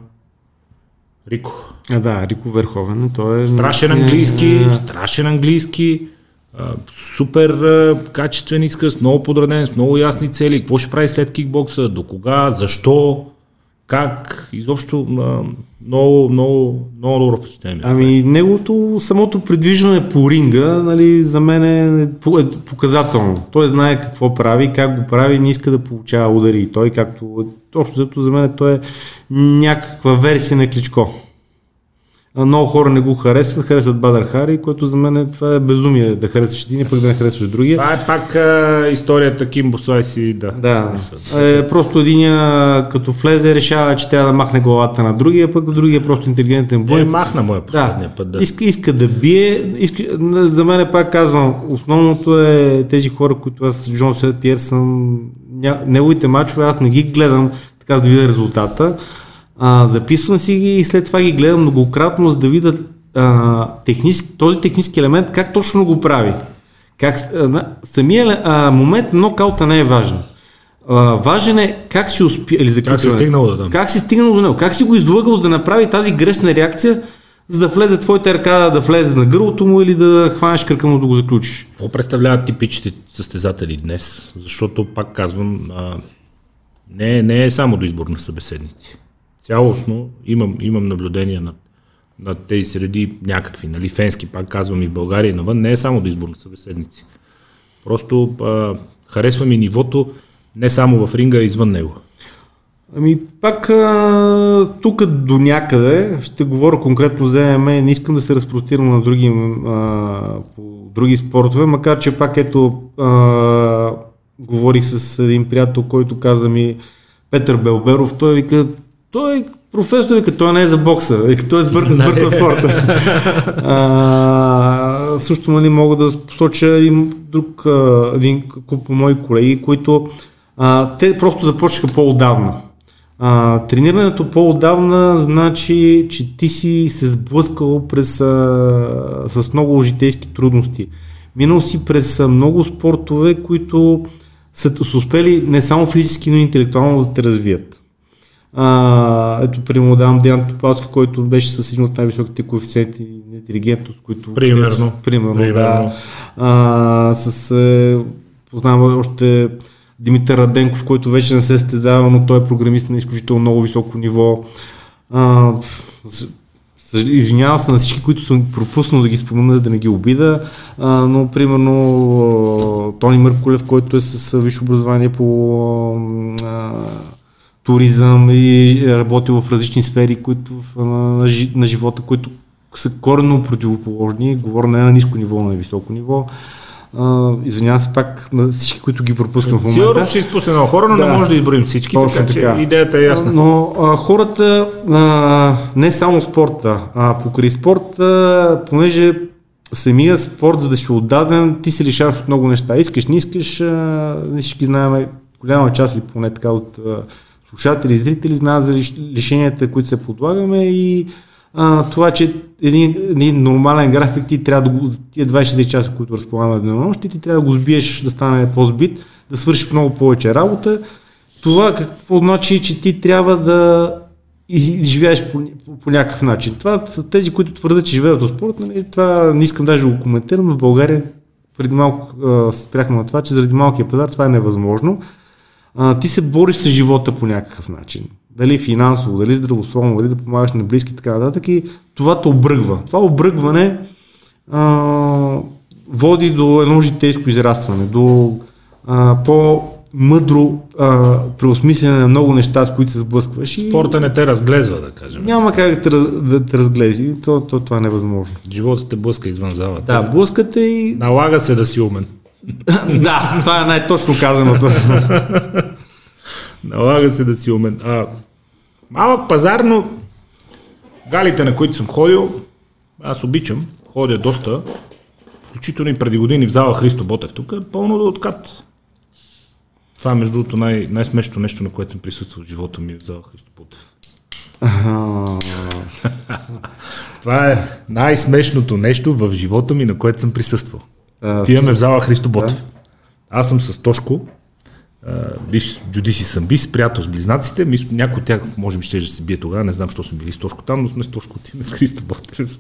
Рико. А, да, Рико Верховен. Той е... Страшен английски, страшен английски, а, супер а, качествен изказ, много подреден, с много ясни цели. Какво ще прави след кикбокса, до кога, защо, как, изобщо много, много, много добро впечатление. Ами неговото самото придвижване по ринга, нали, за мен е, е показателно. Той знае какво прави, как го прави, не иска да получава удари. Той, както, общо зато за мен той е някаква версия на Кличко много хора не го харесват, харесват Бадър Хари, което за мен е, това е безумие да харесваш един пък да не харесваш другия. Това е пак а, историята Кимбо Слайси, да. Да, е, просто един като влезе решава, че трябва да махне главата на другия, пък другия е просто интелигентен бой. Е, махна моя последния да. път, да. Иска, иска да бие, иска, за мен е пак казвам, основното е тези хора, които аз, Джон Сет Пиер съм, ня, неговите мачове, аз не ги гледам така да видя резултата, а, записвам си ги и след това ги гледам многократно, за да видя а, технически, този технически елемент как точно го прави. Как, а, самия а, момент нокаута не е важен. А, важен е как си успя, или как си стигнал до там. Как си стигнал до него, как си го излъгал, за да направи тази грешна реакция, за да влезе твоята ръка, да влезе на гърлото му или да хванеш кръка му да го заключиш. Какво представляват типичните състезатели днес? Защото, пак казвам, а, не, не е само до избор на събеседници цялостно имам, имам наблюдение над, над тези среди някакви, нали, фенски, пак казвам и в България и навън, не е само да избор на събеседници. Просто а, харесва ми нивото не само в ринга, а извън него. Ами пак тук до някъде, ще говоря конкретно за ММА, не искам да се разпростирам на други, а, по други спортове, макар че пак ето а, говорих с един приятел, който каза ми Петър Белберов, той вика, той е професор, вика, той не е за бокса, вика, той е сбъркал, сбъркал спорта. а, също нали, мога да посоча един друг, един куп мои колеги, които а, те просто започнаха по-отдавна. А, тренирането по-отдавна значи, че ти си се сблъскал през, а, с много житейски трудности. Минал си през много спортове, които са, са успели не само физически, но и интелектуално да те развият. А, ето, примерно, давам Диан Топалски, който беше с един от най-високите коефициенти на интелигентност, които... Примерно. Ще, примерно, примерно. да. А, с, е, познавам още Димитър Раденков, който вече не се състезава, но той е програмист на изключително много високо ниво. А, Извинявам се на всички, които съм пропуснал да ги спомена, да не ги обида, а, но примерно Тони Мърколев, който е с висше образование по а, туризъм и работил в различни сфери които, на, на живота, които са коренно противоположни, говоря не на ниско ниво, на високо ниво. Uh, извинявам се пак на всички, които ги пропускам в момента. Сигурно ще изпусне много хора, но да, не може да изброим всички, точно така, така. идеята е ясна. Но а, хората, а, не само спорта, а покрай спорта, понеже самия спорт, за да си отдаден, ти се лишаваш от много неща. Искаш, не искаш, а, всички знаем, голяма част или поне така от а, слушатели и зрители знаят за лишенията, които се подлагаме и а, това, че един, един нормален график ти трябва да го, тия 24 часа, които разполагаме на нощ, ти трябва да го сбиеш да стане по-збит, да свършиш много повече работа. Това какво значи, че ти трябва да живееш по, по, по някакъв начин. Това тези, които твърдят, че живеят от спорт, нали, това не искам даже да го коментирам. В България преди малко спряхме на това, че заради малкия пазар това е невъзможно. А, ти се бориш с живота по някакъв начин дали финансово, дали здравословно, дали да помагаш на близки и така нататък и това те обръгва. Това обръгване а, води до едно житейско израстване, до а, по мъдро а, преосмислене на много неща, с които се сблъскваш. И... Спорта не те разглезва, да кажем. Няма как да да те разглези, то, то, това е невъзможно. Животът те блъска извън залата. Да, блъскате и... Налага се да си умен. да, това е най-точно казаното. Налага се да си умен. А, малък пазар, но галите, на които съм ходил, аз обичам, ходя доста, включително и преди години в зала Христо Ботев тук, е пълно да откат. Това е между другото най- най-смешното нещо, на което съм присъствал в живота ми в зала Христо Ботев. Това е най-смешното нещо в живота ми, на което съм присъствал. Отиваме в зала Христо Ботев. Аз съм с Тошко, биш джудиси съм бис, приятел с близнаците. Някой от тях може би ще се бие тогава, не знам, защо съм били с Тошко там, но сме с Тошко отиваме в Христо Ботев.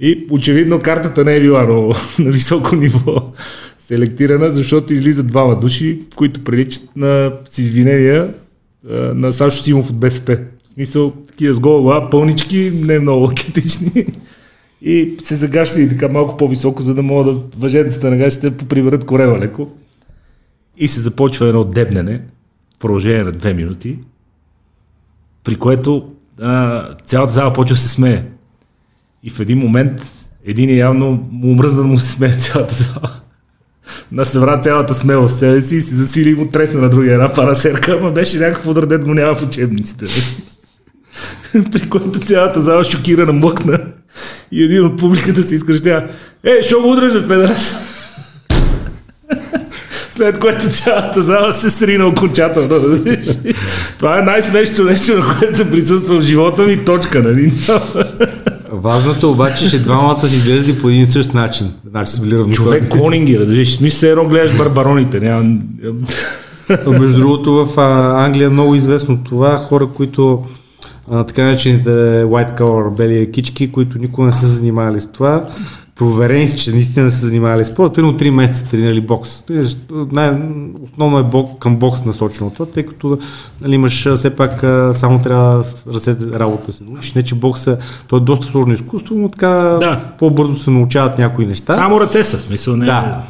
И очевидно картата не е била много, на високо ниво селектирана, защото излизат двама души, които приличат на, с извинения на Сашо Симов от БСП. В смисъл, такива с гола глава, пълнички, не много атлетични. И се загащали така малко по-високо, за да могат да въжетците на гащите поприберат корема леко. И се започва едно дебнене продължение на две минути, при което а, цялата зала почва да се смее. И в един момент един явно му омръзна да му се смее цялата зала. На събра цялата смелост себе си и се засили и му тресна на другия една парасерка, ама беше някакъв удар, го няма в учебниците. При което цялата зала шокирана млъкна и един от публиката се изкръщя Е, шо го удръж, бе, педерас? След което цялата зала се срина окончателно. Това е най-смешното нещо, на което се присъства в живота ми. Точка, нали? Важното обаче, че двамата си изглеждали по един и същ начин. Значи са били равностойни. Човек Конинги, разбираш. Смисъл, едно гледаш барбароните. Няма... Между другото, в Англия е много известно това. Хора, които а, така наречените white collar бели кички, които никога не са занимавали с това, проверени си, че наистина са занимавали спорт, примерно 3 месеца тренирали бокс. Най- основно е бок, към бокс насочено това, тъй като нали, имаш все пак само трябва да ръцете работа се научиш. Не, че бокса, то е доста сложно изкуство, но така да. по-бързо се научават някои неща. Само ръце са, смисъл не. Да.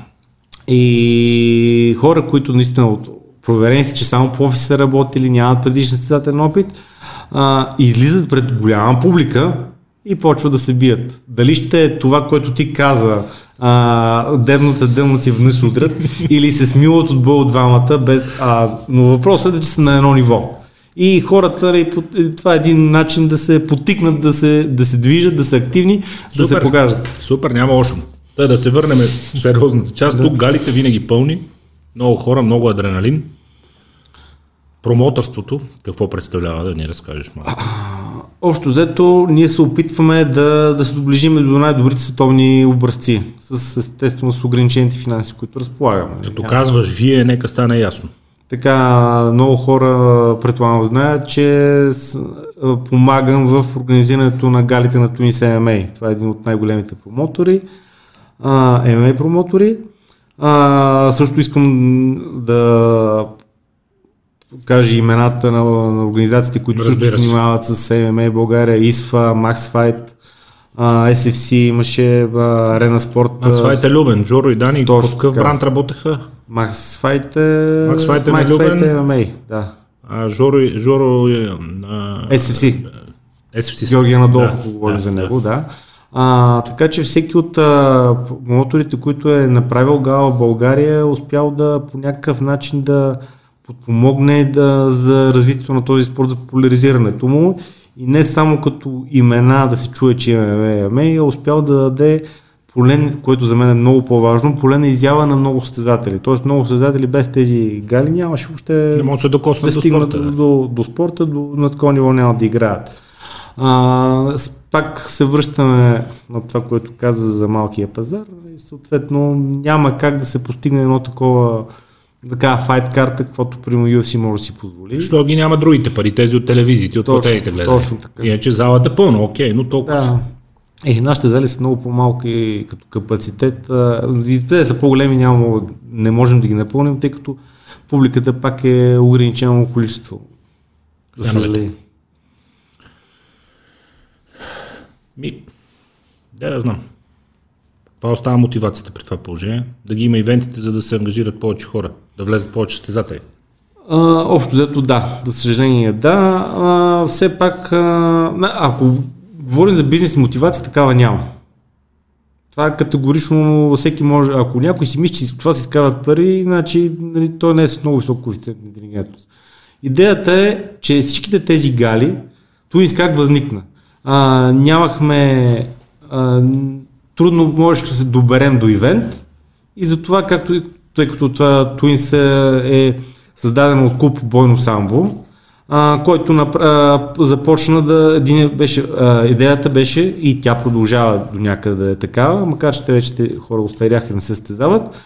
И хора, които наистина от проверени си, че само по офис са работили, нямат предишен състезателен опит, а, излизат пред голяма публика и почва да се бият. Дали ще е това, което ти каза, а, дебната дъмъци вниз удрят, или се смилат от бъл двамата, без, а, но въпросът е, че са на едно ниво. И хората, нали, това е един начин да се потикнат, да се, да се движат, да са активни, Супер. да се покажат. Супер, няма лошо. Та да се върнем в сериозната част. Да. Тук галите винаги пълни, много хора, много адреналин. Промотърството, какво представлява, да ни разкажеш малко? Общо взето, ние се опитваме да, да се доближим до най-добрите световни образци, с естествено с ограничените финанси, които разполагаме. Като казваш вие, нека стане ясно. Така, много хора предполагам знаят, че помагам в организирането на галите на Тунис ММА. Това е един от най-големите промотори, ММА промотори. А, също искам да каже имената на, на организациите, които също се занимават с MMA България, ИСФА, Maxfight, а, SFC, имаше а, Arena Sport. Файт е Любен, Джоро и Дани, Точно по какъв бранд работеха? Maxfight е... Max Fight е Max. Fight е MMA, да. А Жоро, Жоро. А, SFC. SFC. Георгия Надолов, Да, говорим да, за да. него, да. А, така че всеки от а, моторите, които е направил гала в България, е успял да по някакъв начин да подпомогне да, за развитието на този спорт, за популяризирането му. И не само като имена да се чуе, че имаме ММА, е успял да даде полен, което за мен е много по-важно, поле на изява на много състезатели. Тоест много състезатели без тези гали нямаше въобще Не могат да да до стигнат спорта. до, да. до, до спорта, до, на такова ниво няма да играят. А, пак се връщаме на това, което каза за малкия пазар. И съответно няма как да се постигне едно такова така файт карта, каквото примерно UFC може да си позволи. Защо ги няма другите пари, тези от телевизиите, от платените гледания. точно така. Иначе залата е пълна, окей, но толкова. Да. Е, нашите зали са много по-малки като капацитет. И те са по-големи, няма, не можем да ги напълним, тъй като публиката пак е ограничено количество. За съжаление. Ми, да, да знам. Това остава мотивацията при това положение. Да ги има ивентите, за да се ангажират повече хора, да влезат повече състезатели. А, общо взето да, за съжаление да. А, все пак, а, ако говорим за бизнес мотивация, такава няма. Това е категорично всеки може, ако някой си мисли, че това си изкарват пари, значи нали, той не е с много висок коефициент на интелигентност. Идеята е, че всичките тези гали, Туинс как възникна? А, нямахме, а, трудно можеше да се доберем до ивент и затова, както, тъй като това Туинс е, е създадено от клуб Бойно Самбо, а, който напра- а, започна да, един беше, а, идеята беше и тя продължава до някъде да е такава, макар че те вече те хора устаряха и не се състезават,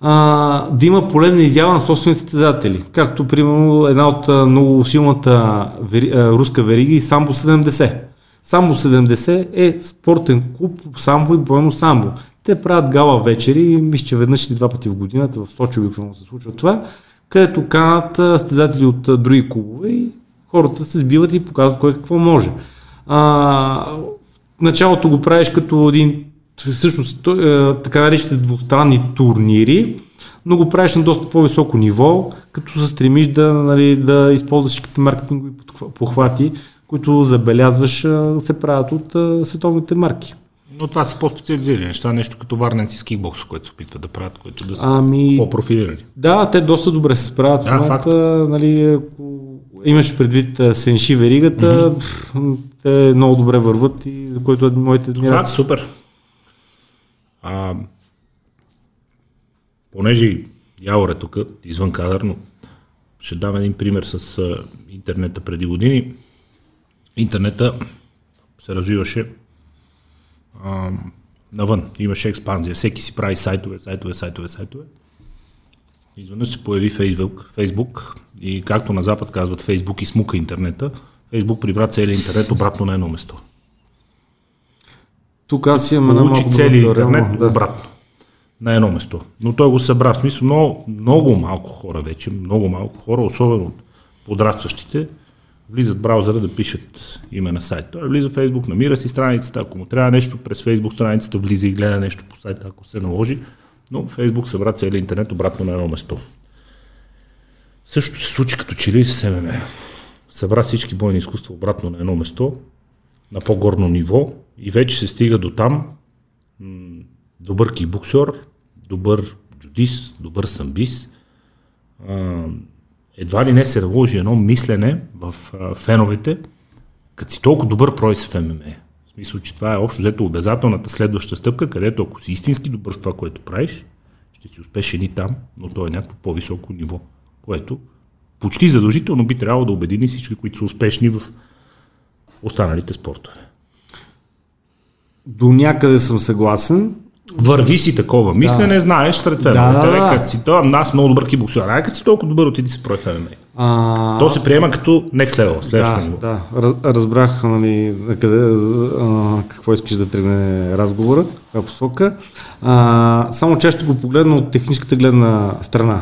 а, да има полезна изява на собствените състезатели. Както, примерно, една от много силната вери, а, руска верига и Самбо 70. Самбо 70 е спортен клуб Самбо и Бойно Самбо. Те правят гала вечери, мисля, че веднъж или два пъти в годината, в Сочи обикновено се случва това, където канат а, състезатели от други клубове и хората се сбиват и показват кой какво може. А, началото го правиш като един, всъщност, е, така наречените двустранни турнири, но го правиш на доста по-високо ниво, като се стремиш да, нали, да използваш всичките маркетингови похвати, които забелязваш се правят от световните марки. Но това са по-специализирани неща, нещо като варненци с кикбокс, което се опитват да правят, които да са Ами, по-профилирани. Да, те доста добре се справят. Да, момента, нали, ако имаш предвид Сенши веригата, mm-hmm. те много добре върват и за което моите Факт, адмирации. супер. А, понеже Явор е тук, извън кадър, но ще дам един пример с интернета преди години. Интернета се развиваше а, навън. Имаше експанзия. Всеки си прави сайтове, сайтове, сайтове, сайтове. Изведнъж се появи Фейсбук, Фейсбук и както на Запад казват Фейсбук и смука интернета, Фейсбук прибра целият интернет обратно на едно место. Тук аз имам една малко интернет да. обратно. На едно место. Но той го събра. В смисъл, много, много малко хора вече, много малко хора, особено подрастващите, влизат в браузъра да пишат име на сайт. Той влиза в Фейсбук, намира си страницата, ако му трябва нещо през Фейсбук страницата, влиза и гледа нещо по сайта, ако се наложи. Но Фейсбук събра целият интернет обратно на едно место. Същото се случи като че ли с ММА. Събра всички бойни изкуства обратно на едно место, на по-горно ниво и вече се стига до там, добър кикбоксер, добър джудис, добър самбис. Едва ли не се наложи едно мислене в а, феновете, като си толкова добър прой се в ММА. В смисъл, че това е общо взето обязателната следваща стъпка, където ако си истински добър в това, което правиш, ще си успешен и там, но то е някакво по-високо ниво, което почти задължително би трябвало да обедини всички, които са успешни в останалите спортове. До някъде съм съгласен. Върви си такова мислене, да. знаеш сред феновете. Да, да, да. Като си това, аз много добър кибоксер. Ай, като си толкова добър, отиди си прой в ММА. А, То се приема като next level, следващото да, ниво. да, раз, разбрах нали, на къде, а, какво искаш да тръгне разговора, каква посока. А, само че ще го погледна от техническата гледна страна,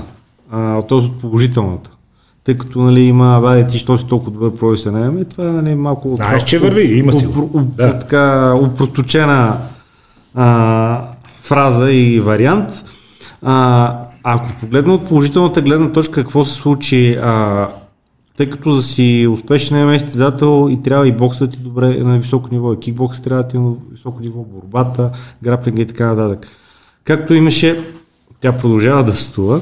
а, т.е. от положителната. тъй като нали, има, бе, ти що си толкова добър професионален, е, това нали, малко... Знаеш, че върви, има си. упро- Да. Така, упросточена а, фраза и вариант. А, ако погледна от положителната гледна точка, какво се случи, а, тъй като за си успешен ММА състезател и трябва и боксът ти добре е на високо ниво, и кикбоксът трябва да ти е на високо ниво, борбата, граплинга и така нататък. Както имаше, тя продължава да съществува,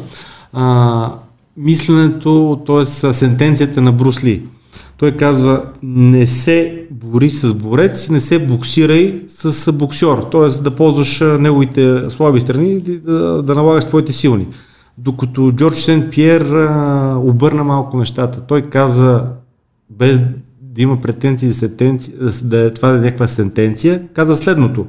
а, мисленето, т.е. сентенцията на Брусли. Той казва, не се бори с борец и не се боксирай с боксер. Т.е. да ползваш неговите слаби страни и да, да налагаш твоите силни. Докато Джордж Сен Пьер обърна малко нещата. Той каза, без да има претенции за да е това да е някаква сентенция, каза следното.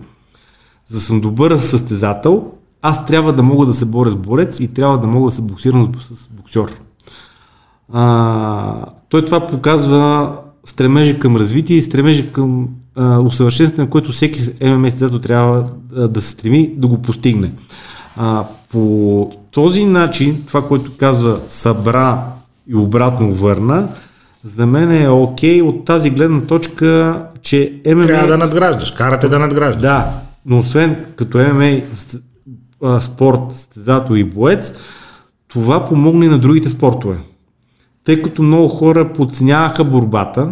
За да съм добър състезател, аз трябва да мога да се боря с борец и трябва да мога да се боксирам с боксер. А, той това показва стремежа към развитие и стремежа към а, усъвършенстване, което всеки ММА състезател трябва да, да се стреми да го постигне. А, по този начин, това, което казва събра и обратно върна, за мен е окей от тази гледна точка, че ММА... Трябва да надграждаш, карате да надграждаш. Да, но освен като ММА спорт, състезател и боец, това помогне и на другите спортове. Тъй като много хора подценяваха борбата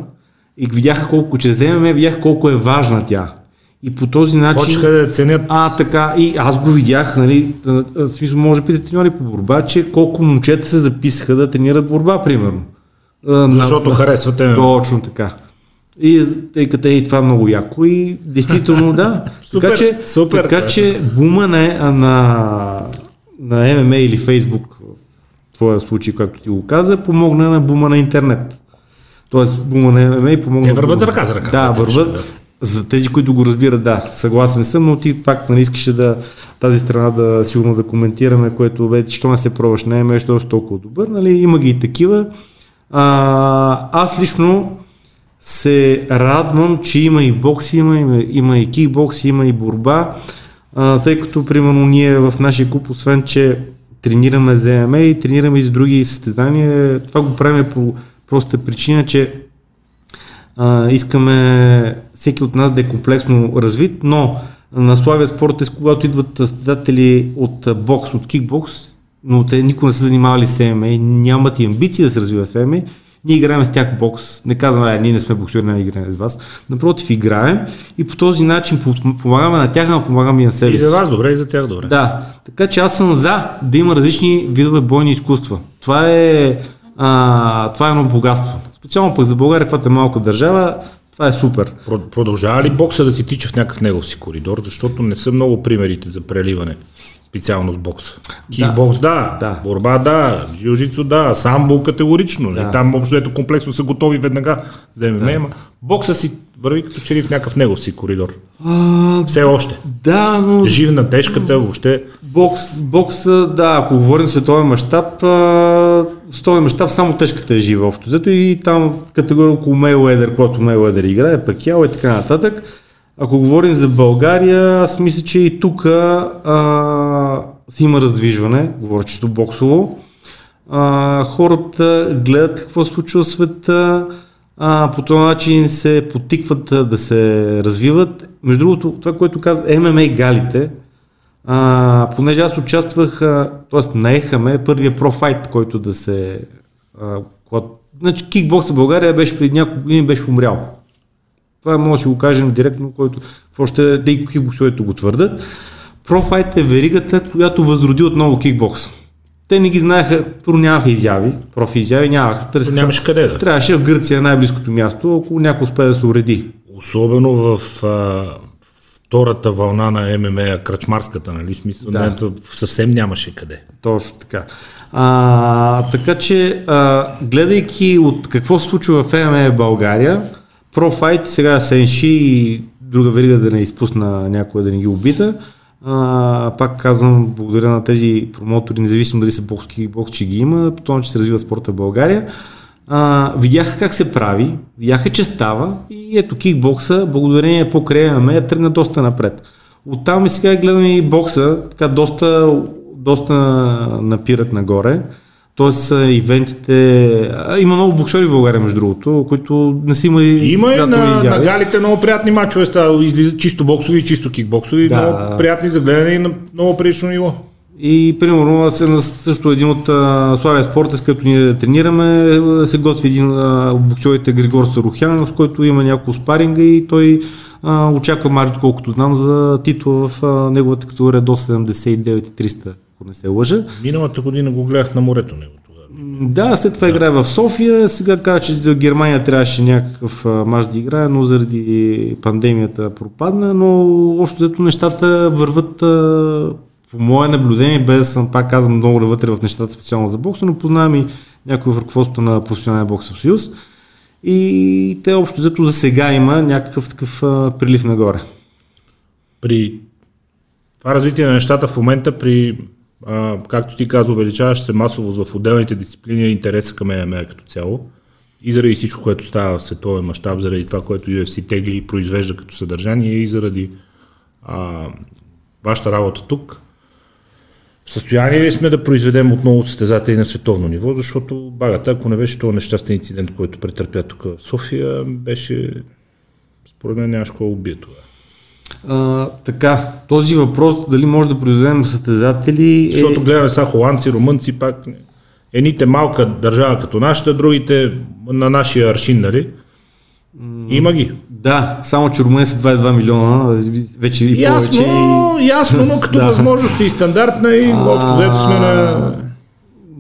и видяха колко, чрез ММА видяха колко е важна тя. И по този начин... Почнаха да ценят А, така, и аз го видях, нали, в смисъл, може би да треньори по борба, че колко момчета се записаха да тренират борба, примерно. На- защото на- харесвате ме. Точно така. И тъй като е и това много яко и действително да. Супер, така че, супер, така че бумане а, на, на ММА или Фейсбук, твоя случай, както ти го каза, помогна на бума на интернет. Тоест бума на ММА и помогна. Те върват ръка за ръка, Да, върват. неща, За тези, които го разбират, да, съгласен съм, но ти пак нали, искаше да тази страна да сигурно да коментираме, което бе, що не се пробваш ММА, що си толкова добър, нали, има ги и такива. А, аз лично се радвам, че има и бокс, има, има, има и кикбокс, има и борба, а, тъй като, примерно, ние в нашия клуб, освен, че тренираме за ММА и тренираме и за други състезания, това го правим по проста причина, че а, искаме всеки от нас да е комплексно развит, но на Славия спорт е, когато идват състезатели от бокс, от кикбокс, но те никога не са занимавали с ММА, нямат и амбиции да се развиват в ММА, ние играем с тях бокс, не казваме, ние не сме боксери, не играем с вас. Напротив, играем и по този начин по- помагаме на тях, но помагаме и на себе И си. за вас добре, и за тях добре. Да, така че аз съм за да има различни видове бойни изкуства. Това е, а, това е едно богатство. Специално пък за България, която е малка държава, това е супер. Про- Продължава ли бокса да си тича в някакъв негов си коридор, защото не са много примерите за преливане, специално с бокса. Кикбокс да, Да. борба да, жилжицо да, самбо категорично. Да. Там общо ето комплексно са готови веднага за ММА, ама бокса си върви като че ли в някакъв негов си коридор. А, Все още. да, но Жив на тежката, въобще. бокс, бокс, да, ако говорим в световен мащаб, в световен мащаб само тежката е жива общо. Зато и там категория около Мейледър, който Мейледър играе, Пакяо и така нататък. Ако говорим за България, аз мисля, че и тук си има раздвижване, говоря чисто боксово. А, хората гледат какво се случва в света, а, по този начин се потикват да се развиват. Между другото, това, което каза ММА галите, а, понеже аз участвах, т.е. наехаме първия профайт, който да се... А, когато, значи кикбокс в България беше преди няколко години беше умрял. Това може да си го кажем директно, който какво ще те и кикбоксовете го твърдят. Профайт е веригата, която възроди отново кикбокс. Те не ги знаеха, първо нямаха изяви, профи изяви нямаха. Търсеха, Нямаше къде да. Трябваше в Гърция най-близкото място, ако някой успее да се уреди. Особено в а, втората вълна на ММА, кръчмарската, нали? Смисъл, Да. не, съвсем нямаше къде. Точно така. А, така че, а, гледайки от какво се случва в ММА в България, профайт, сега Сенши и друга верига да не изпусна някоя да не ги обида, а, пак казвам, благодаря на тези промотори, независимо дали са бокс, кикбокс, че ги има, по това, че се развива спорта в България. А, видяха как се прави, видяха, че става и ето кикбокса, благодарение по ММА, тръгна доста напред. Оттам и сега гледаме и бокса, така доста, доста напират нагоре. Тоест, ивентите... Има много боксери в България, между другото, които не са имали Има и златни на, изяви. на галите много приятни мачове, става, излизат чисто боксови и чисто кикбоксови, Да. много приятни за гледане и на много прилично ниво. И примерно аз също един от а, Славия Спорта, с който ние тренираме, се готви един а, от боксерите Григор Сарухян, с който има няколко спаринга и той а, очаква марш, колкото знам, за титла в а, неговата категория до 79-300, ако не се лъжа. Миналата година го гледах на морето него Да, след това играе в София. Сега каза, че за Германия трябваше някакъв мач да играе, но заради пандемията пропадна. Но общо взето нещата върват по мое наблюдение, без да съм пак казвам много навътре в нещата специално за бокса, но познавам и някой в ръководството на професионалния боксов съюз. И те общо взето за сега има някакъв такъв а, прилив нагоре. При това развитие на нещата в момента, при, а, както ти каза, увеличаващ се масово в отделните дисциплини интереса към ММА като цяло. И заради всичко, което става в световен мащаб, заради това, което UFC тегли и произвежда като съдържание и заради а, вашата работа тук, в състояние ли сме да произведем отново състезатели на световно ниво, защото багата, ако не беше този нещастен инцидент, който претърпя тук в София, беше според мен нямаше кой убие това. А, така, този въпрос дали може да произведем състезатели е... Защото гледаме сега холандци, румънци, пак едните малка държава като нашата, другите на нашия аршин, нали? Има ги. Да, само че Румъния са 22 милиона, вече и повече. Ясно, ясно, но като Да. възможности и стандартна и общо взето сме на,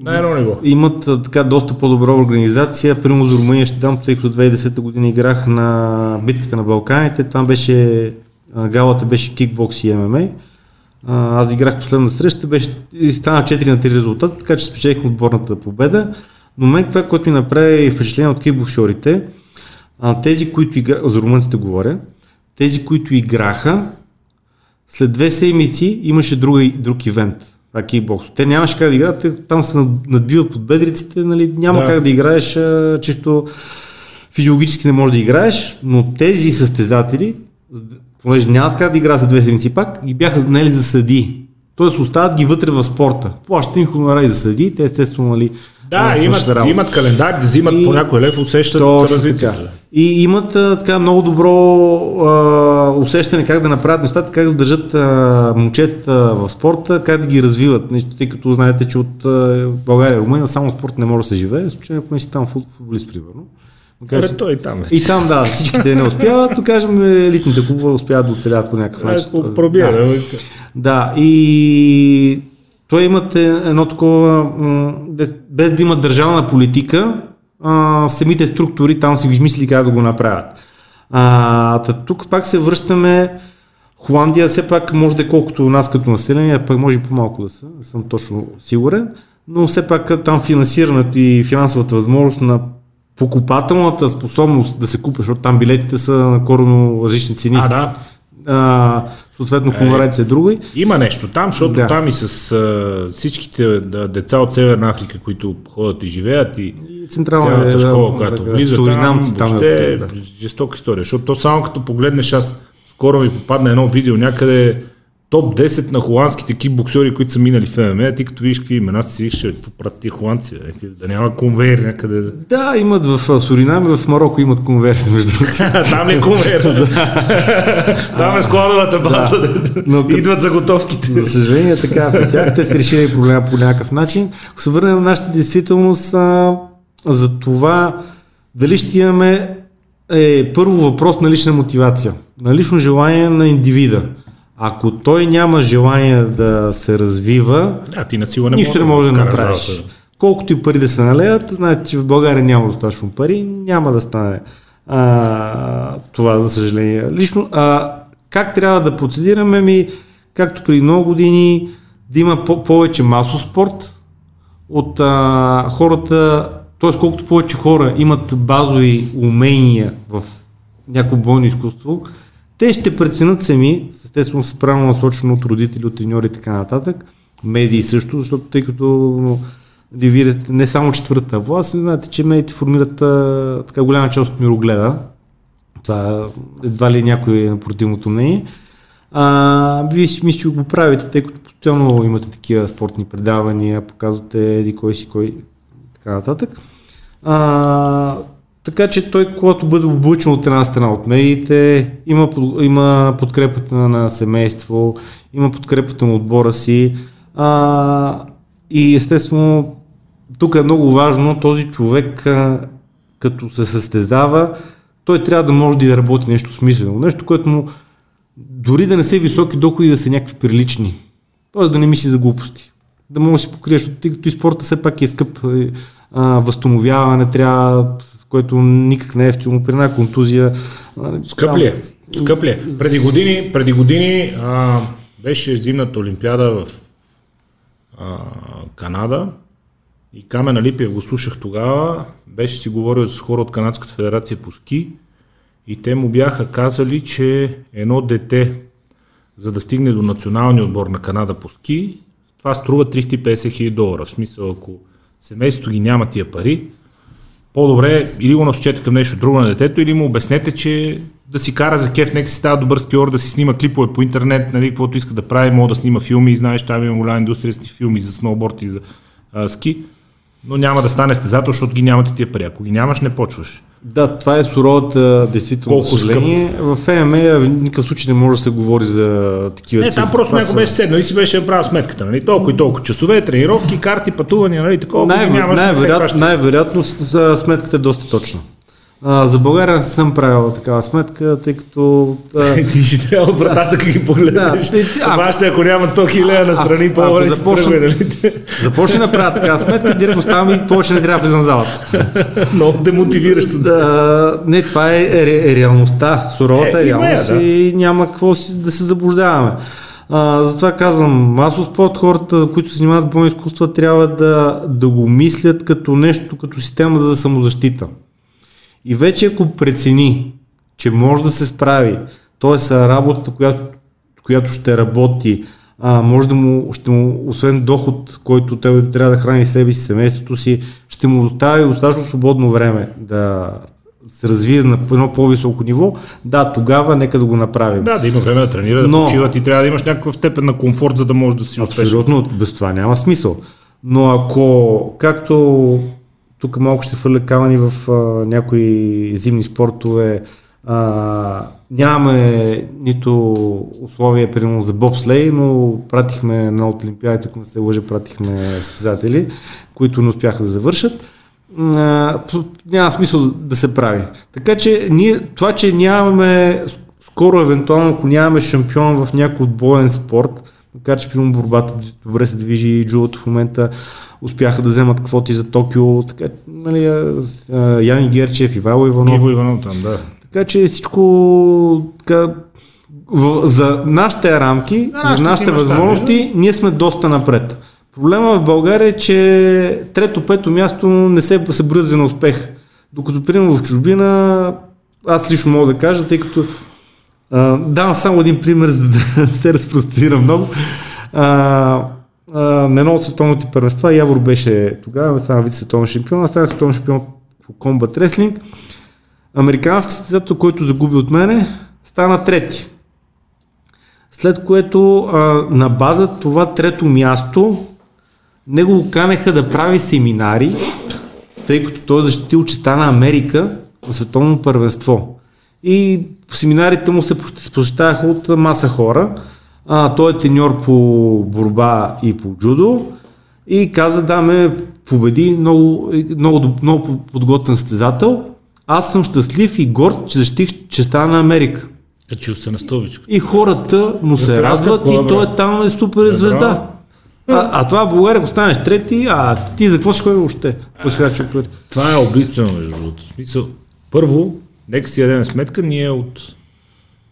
на едно ниво. Имат а, така доста по-добра организация. Примерно за Румъния ще дам, тъй като 2010 година играх на битката на Балканите. Там беше, а, галата беше кикбокс и ММА. Аз играх последна среща, беше, и стана 4 на 3 резултат, така че спечелихме отборната победа. Но мен това, което ми направи впечатление от кикбоксерите, тези, които играха, за румънците говоря, тези, които играха, след две седмици имаше друга, друг ивент. А кикбокс. Те нямаше как да играят, те там се над- надбиват под бедриците, нали, няма Да. как да играеш, а, чисто физиологически не можеш да играеш, но тези състезатели, понеже нямат как да играят за две седмици пак, ги бяха наели за съди. Тоест остават ги вътре в спорта. Плащат им хонорари за съди, те естествено нали, Да, а, имат, работа. имат календар, да взимат И- по някой лев, усещат развитието. така. И имат а, така много добро а, усещане как да направят нещата, как да държат а, момчетата в спорта, как да ги развиват. Нещо, тъй като знаете, че от а, България и Румъния само спорт не може да се живее, случайно ако не си там фут- футболист, примерно. Макар, че- той и там. и там, да, всичките не успяват, то кажем, елитните клубове успяват да оцеляват по някакъв начин. Ако пробие, Да. да. И той имат е- едно такова, без да имат държавна политика, а, самите структури там си измислили как да го направят. А, тук пак се връщаме, Холандия все пак може да е колкото нас като население, пък може и по-малко да са, не съм точно сигурен, но все пак там финансирането и финансовата възможност на покупателната способност да се купи, защото там билетите са на коренно различни цени. А, да. А, съответно, хонорарите са други. Има нещо там, защото Да. там и с а, всичките деца от Северна Африка, които ходят и живеят и И централна цялата е, школа, да, която да, влиза там, там въобще е, е да. жестока история. Защото то само като погледнеш, аз скоро ми попадна едно видео някъде топ 10 на холандските кикбоксери, които са минали в ММА, ти като видиш какви имена си виж, какво правят тия холандци, бе? да няма конвейер някъде. Да, имат в Суринам и в Марокко имат конверти, между другото. там е конвейер? там е складовата база. Но Идват заготовките. За съжаление, така при тях те са решили проблема по някакъв начин. Ако се върнем на нашата действителност, а, за това дали ще имаме е първо въпрос на лична мотивация, на лично желание на индивида. Ако той няма желание да се развива, Да, ти на сила не нищо не може да вкараш направиш. работа. Колкото и пари да се налеят, знаете, че в България няма достатъчно пари, няма да стане а, това, за съжаление. Лично, а, как трябва да процедираме ми, както преди много години, да има по- повече масов спорт от а, хората, т.е. колкото повече хора имат базови умения в някакво бойно изкуство, те ще преценят сами, естествено с правилно насочено от родители, от треньори и така нататък, медии също, защото тъй като вие не само четвърта власт, знаете, че медиите формират а, така голяма част от мирогледа. Това едва ли някой е на противното мнение. А, вие си мисля, че го правите, тъй като постоянно имате такива спортни предавания, показвате еди кой си кой, така нататък. А, така че той, когато бъде облучен от една страна от медиите, има, има подкрепата на семейство, има подкрепата на отбора си. А, и естествено, тук е много важно този човек, а, като се състезава, той трябва да може да работи нещо смислено. Нещо, което му дори да не са високи доходи, да са някакви прилични. Тоест да не мисли за глупости. Да може да си покриеш, тъй като и спорта все пак е скъп. А, възстановяване трябва, което никак не е ефтино при една контузия. Скъп ли е? Скъп ли е? Преди години, преди години а, беше зимната олимпиада в а, Канада и Камена Липиев го слушах тогава, беше си говорил с хора от Канадската федерация по ски и те му бяха казали, че едно дете, за да стигне до националния отбор на Канада по ски, това струва 350 хиляди долара. В смисъл, ако семейството ги няма тия пари, по-добре или го насочете към нещо друго на детето, или му обяснете, че да си кара за кеф, нека си става добър скиор, да си снима клипове по интернет, нали, каквото иска да прави, мога да снима филми, знаеш, там има голяма индустрия с филми за сноуборд и за а, ски, но няма да стане стезател, защото ги нямате тия пари. Ако ги нямаш, не почваш. Да, това е суровата действително Колко съжаление. В ЕМЕ в никакъв случай не може да се говори за такива Не, там просто някой беше седнал и си беше правил сметката. Нали? Толкова и толкова часове, тренировки, карти, пътувания, нали? такова. Най- нямаш, най-вероятно, най-вероятно сметката е доста точна. А, за България не съм правил такава сметка, тъй като... А... Ти ще трябва от вратата да ги погледнеш. Да, а, Вашите, ако нямат 100 хиляди на страни, по-добре си започна, нали? започне да правя такава сметка, директно ставам и повече не трябва да влизам в залата. Много демотивиращо. Да, не, това е ре, реалността, суровата е, реалност е, да. и няма какво си, да се заблуждаваме. А, затова казвам, масов спорт, хората, които се занимават с бойни изкуства, трябва да, да го мислят като нещо, като система за самозащита. И вече ако прецени, че може да се справи, т.е. работата, която, която ще работи, а, може да му, ще му, освен доход, който той трябва да храни себе си, семейството си, ще му остави достатъчно свободно време да се развие на едно по-високо ниво, да, тогава нека да го направим. Да, да има време да тренира, да Но, почива, ти трябва да имаш някаква степен на комфорт, за да можеш да си успеш. Абсолютно, без това няма смисъл. Но ако, както тук малко ще фърля камъни в а, някои зимни спортове. А, нямаме нито условия, примерно за бобслей, но пратихме на Олимпиадите, ако не се лъжа, пратихме състезатели, които не успяха да завършат. А, няма смисъл да се прави. Така че ние, това, че нямаме скоро, евентуално, ако нямаме шампион в някой отбоен спорт, макар че примерно борбата добре се движи и джулото в момента успяха да вземат квоти за Токио, така, нали, Яни Герчев, Ивайло Иванов. Иво Иванов там, да. Така че всичко така, в, за нашите рамки, да, за нашите възможности, да? ние сме доста напред. Проблема в България е, че трето-пето място не се се бръзе на успех. Докато, примерно, в чужбина, аз лично мога да кажа, тъй като а, давам само един пример, за да не се разпростира много. А, на едно от световните първенства Явор беше тогава, стана вице световен шампион, стана световен шампион по комбат реслинг. Американски състезател, който загуби от мене, стана трети. След което а, на база това трето място него го канеха да прави семинари, тъй като той е защитил честа на Америка на световно първенство. И семинарите му се посещаваха от маса хора. А, той е треньор по борба и по джудо и каза да ме победи много, много, много подготвен състезател. Аз съм щастлив и горд, че защитих честа на Америка. Е, чул се на стълбичка. И хората му се радват и той е там е супер е, звезда. А, а това в България, ако станеш трети, а ти за какво ще ходи въобще? Това е убийствено, между другото. Смисъл, първо, нека си ядем сметка, ние от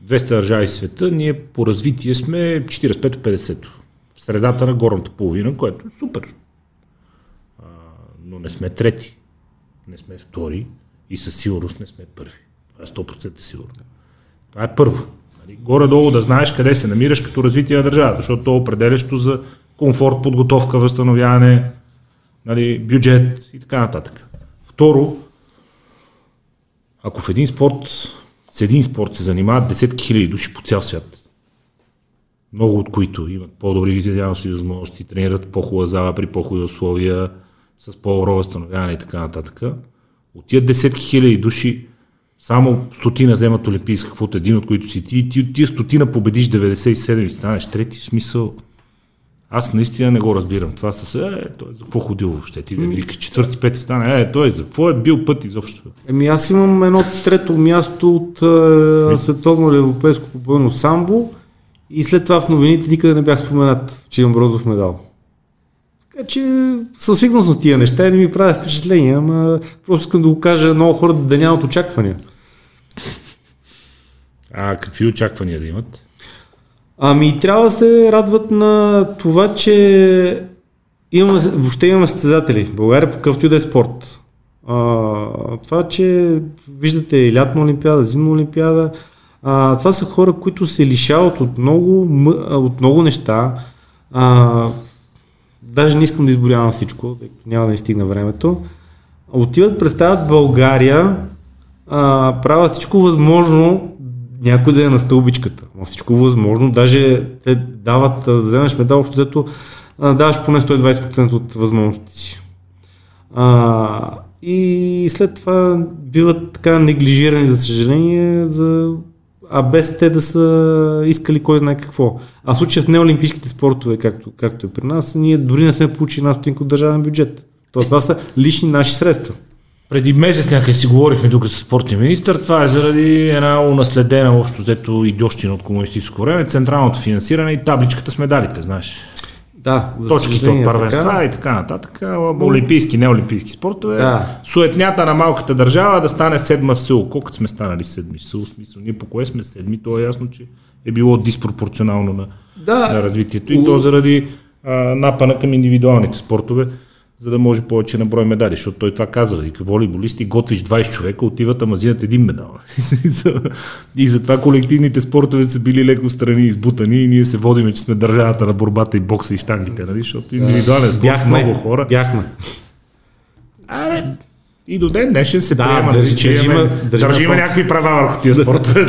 200 държави в света, ние по развитие сме 45-50. В средата на горната половина, което е супер. А, но не сме трети. Не сме втори и със сигурност не сме първи. Това е 100% сигурно. Това е първо. Нали? Горе-долу да знаеш къде се намираш като развитие на държавата, защото то е определящо за комфорт, подготовка, възстановяване, нали, бюджет и така нататък. Второ, ако в един спорт с един спорт се занимават десетки хиляди души по цял свят. много от които имат по-добри видяности възможности, тренират в по-хубава зала при по-хубави условия, с по-добро възстановяване и така нататък. От тия десетки хиляди души, само стотина вземат олимпийска квота, един от които си ти, ти от тия стотина победиш 97 и станеш трети, в смисъл. Аз наистина не го разбирам. Това с е, той за какво ходил въобще? Ти да викаш четвърти, пети стане, е, той за какво е бил път изобщо? Еми аз имам едно трето място от е, световно или европейско по бойно самбо и след това в новините никъде не бях споменат, че имам бронзов медал. Така че със свикнал с тия неща и не ми прави впечатление, ама просто искам да го кажа много хора да нямат очаквания. А какви очаквания да имат? Ами трябва да се радват на това, че имаме, въобще имаме състезатели. България по какъвто и да е спорт. А, това, че виждате и лятна олимпиада, зимна олимпиада, а, това са хора, които се лишават от много, от много неща. А, даже не искам да изборявам всичко, тъй като няма да ни стигна времето. Отиват, представят България, а, правят всичко възможно някой да е на стълбичката. Но всичко възможно. Даже те дават, да вземеш медал, общо взето, даваш поне 120% от възможностите си. А, и след това биват така неглижирани, за съжаление, за а без те да са искали кой знае какво. А в случая в неолимпийските спортове, както, както е при нас, ние дори не сме получили една от държавен бюджет. Тоест това са лични наши средства. Преди месец някъде си говорихме тук с спортния министр. Това е заради една унаследена общо взето идиощина от комунистическо време, централното финансиране и табличката с медалите, знаеш. Да, за Точките от първенства така. и така нататък. Олимпийски, неолимпийски спортове. Да. Суетнята на малката държава да стане седма в Сеул. Колко сме станали седми? В Смисъл, ние по кое сме седми? То е ясно, че е било диспропорционално на, Да. на развитието. И то заради а, напана към индивидуалните спортове, за да може повече на брой медали. Защото той това казва. И волейболисти готвиш 20 човека, отиват, ама взимат един медал. и затова колективните спортове са били леко страни избутани и ние се водиме, че сме държавата на борбата и бокса и штангите, нали? защото индивидуален спорт Бяхме, много хора. Бяхме. А, и до ден днешен се Да, приема, държи- че държиме- държиме държиме някакви права върху тия спортове,